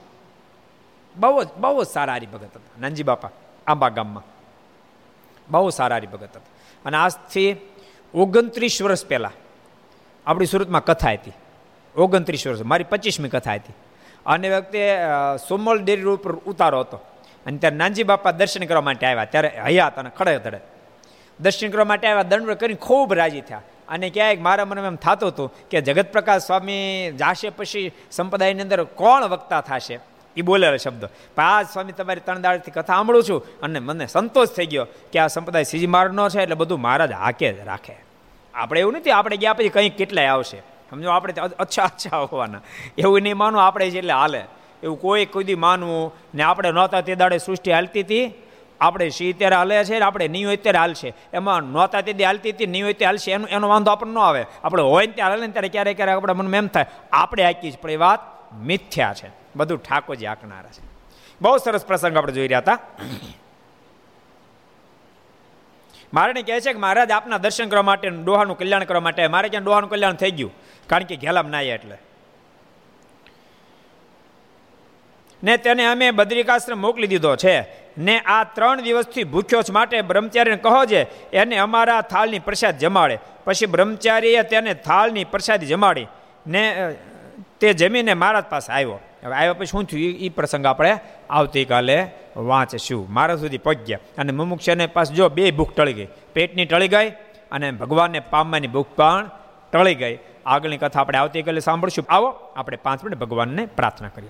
બહુ જ બહુ જ સારા હરિભગત હતા. નાનજી બાપા, આંબા ગામમાં. બહુ સારા હરિભગત હતા. અને આજથી ઓગણત્રીસ વર્ષ પહેલાં આપણી સુરતમાં કથા હતી. ઓગણત્રીસ વર્ષ, મારી પચીસમી કથા હતી. અને વખતે સોમલ ડેરી ઉપર ઉતારો હતો. અને ત્યારે નાનજી બાપા દર્શન કરવા માટે આવ્યા. ત્યારે હયાત અને ખડે ધડે દર્શન કરવા માટે આવ્યા, દંડ કરીને ખૂબ રાજી થયા. અને ક્યાંક મારા મને એમ થતું હતું કે જગત પ્રકાશ સ્વામી જાશે પછી સંપ્રદાયની અંદર કોણ વક્તા થશે? એ બોલેલો શબ્દ. પણ આ સ્વામી તમારી ત્રણ દાડથી કથા સાંભળું છું અને મને સંતોષ થઈ ગયો કે આ સંપ્રદાય સીજી મારનો છે એટલે બધું મહારાજ હાકે જ રાખે. આપણે એવું નથી, આપણે ગયા પછી કંઈક કેટલાય આવશે. સમજો, આપણે અચ્છા અચ્છા હોવાના. એવું નહીં માનવું આપણે જ એટલે હાલે. એવું કોઈ કોઈ માનવું ને આપણે નહોતા તે દાડે સૃષ્ટિ હાલતી હતી. આપણે સી ત્યારે હાલે છે આપણે નહીં હોય ત્યારે હાલશે. એમાં નહોતા તે હાલતી હતી નહીં હોય તે હાલશે, એનો એનો વાંધો આપણને ન આવે. આપણે હોય ને ત્યારે હાલે ને ત્યારે ક્યારેક ક્યારેક આપણે મનમાં એમ થાય, આપણે જ પણ એ વાત મિથ્યા છે. બધું ઠાકોરજી આંકનારા છે. બહુ સરસ પ્રસંગ આપણે જોઈ રહ્યા હતા. મારે કહે છે કે મહારાજ, આપના દર્શન કરવા માટે ડોહાનું કલ્યાણ કરવા માટે. મારે ક્યાં ડોહાનું કલ્યાણ થઈ ગયું? કારણ કે ઘેલામ ના એટલે. ને તેને અમે બદ્રિકાશ્રમ મોકલી દીધો છે. ને આ ત્રણ દિવસથી ભૂખ્યો છે માટે બ્રહ્મચારીને કહો છે એને અમારા થાળની પ્રસાદ જમાડે. પછી બ્રહ્મચારીએ તેને થાળની પ્રસાદી જમાડી ને તે જમીને મહારાજ પાસે આવ્યો. હવે આવ્યા પછી શું થયું? એ પ્રસંગ આપણે આવતીકાલે વાંચશું. મારા સુધી પહોંચ્યા. અને મુમુક્ષને પાસે જો બે ભૂખ ટળી ગઈ. પેટની ટળી ગઈ અને ભગવાનને પામવાની ભૂખ પણ ટળી ગઈ. આગળની કથા આપણે આવતીકાલે સાંભળશું. આવો, આપણે પાંચ મિનિટ ભગવાનને પ્રાર્થના કરીએ.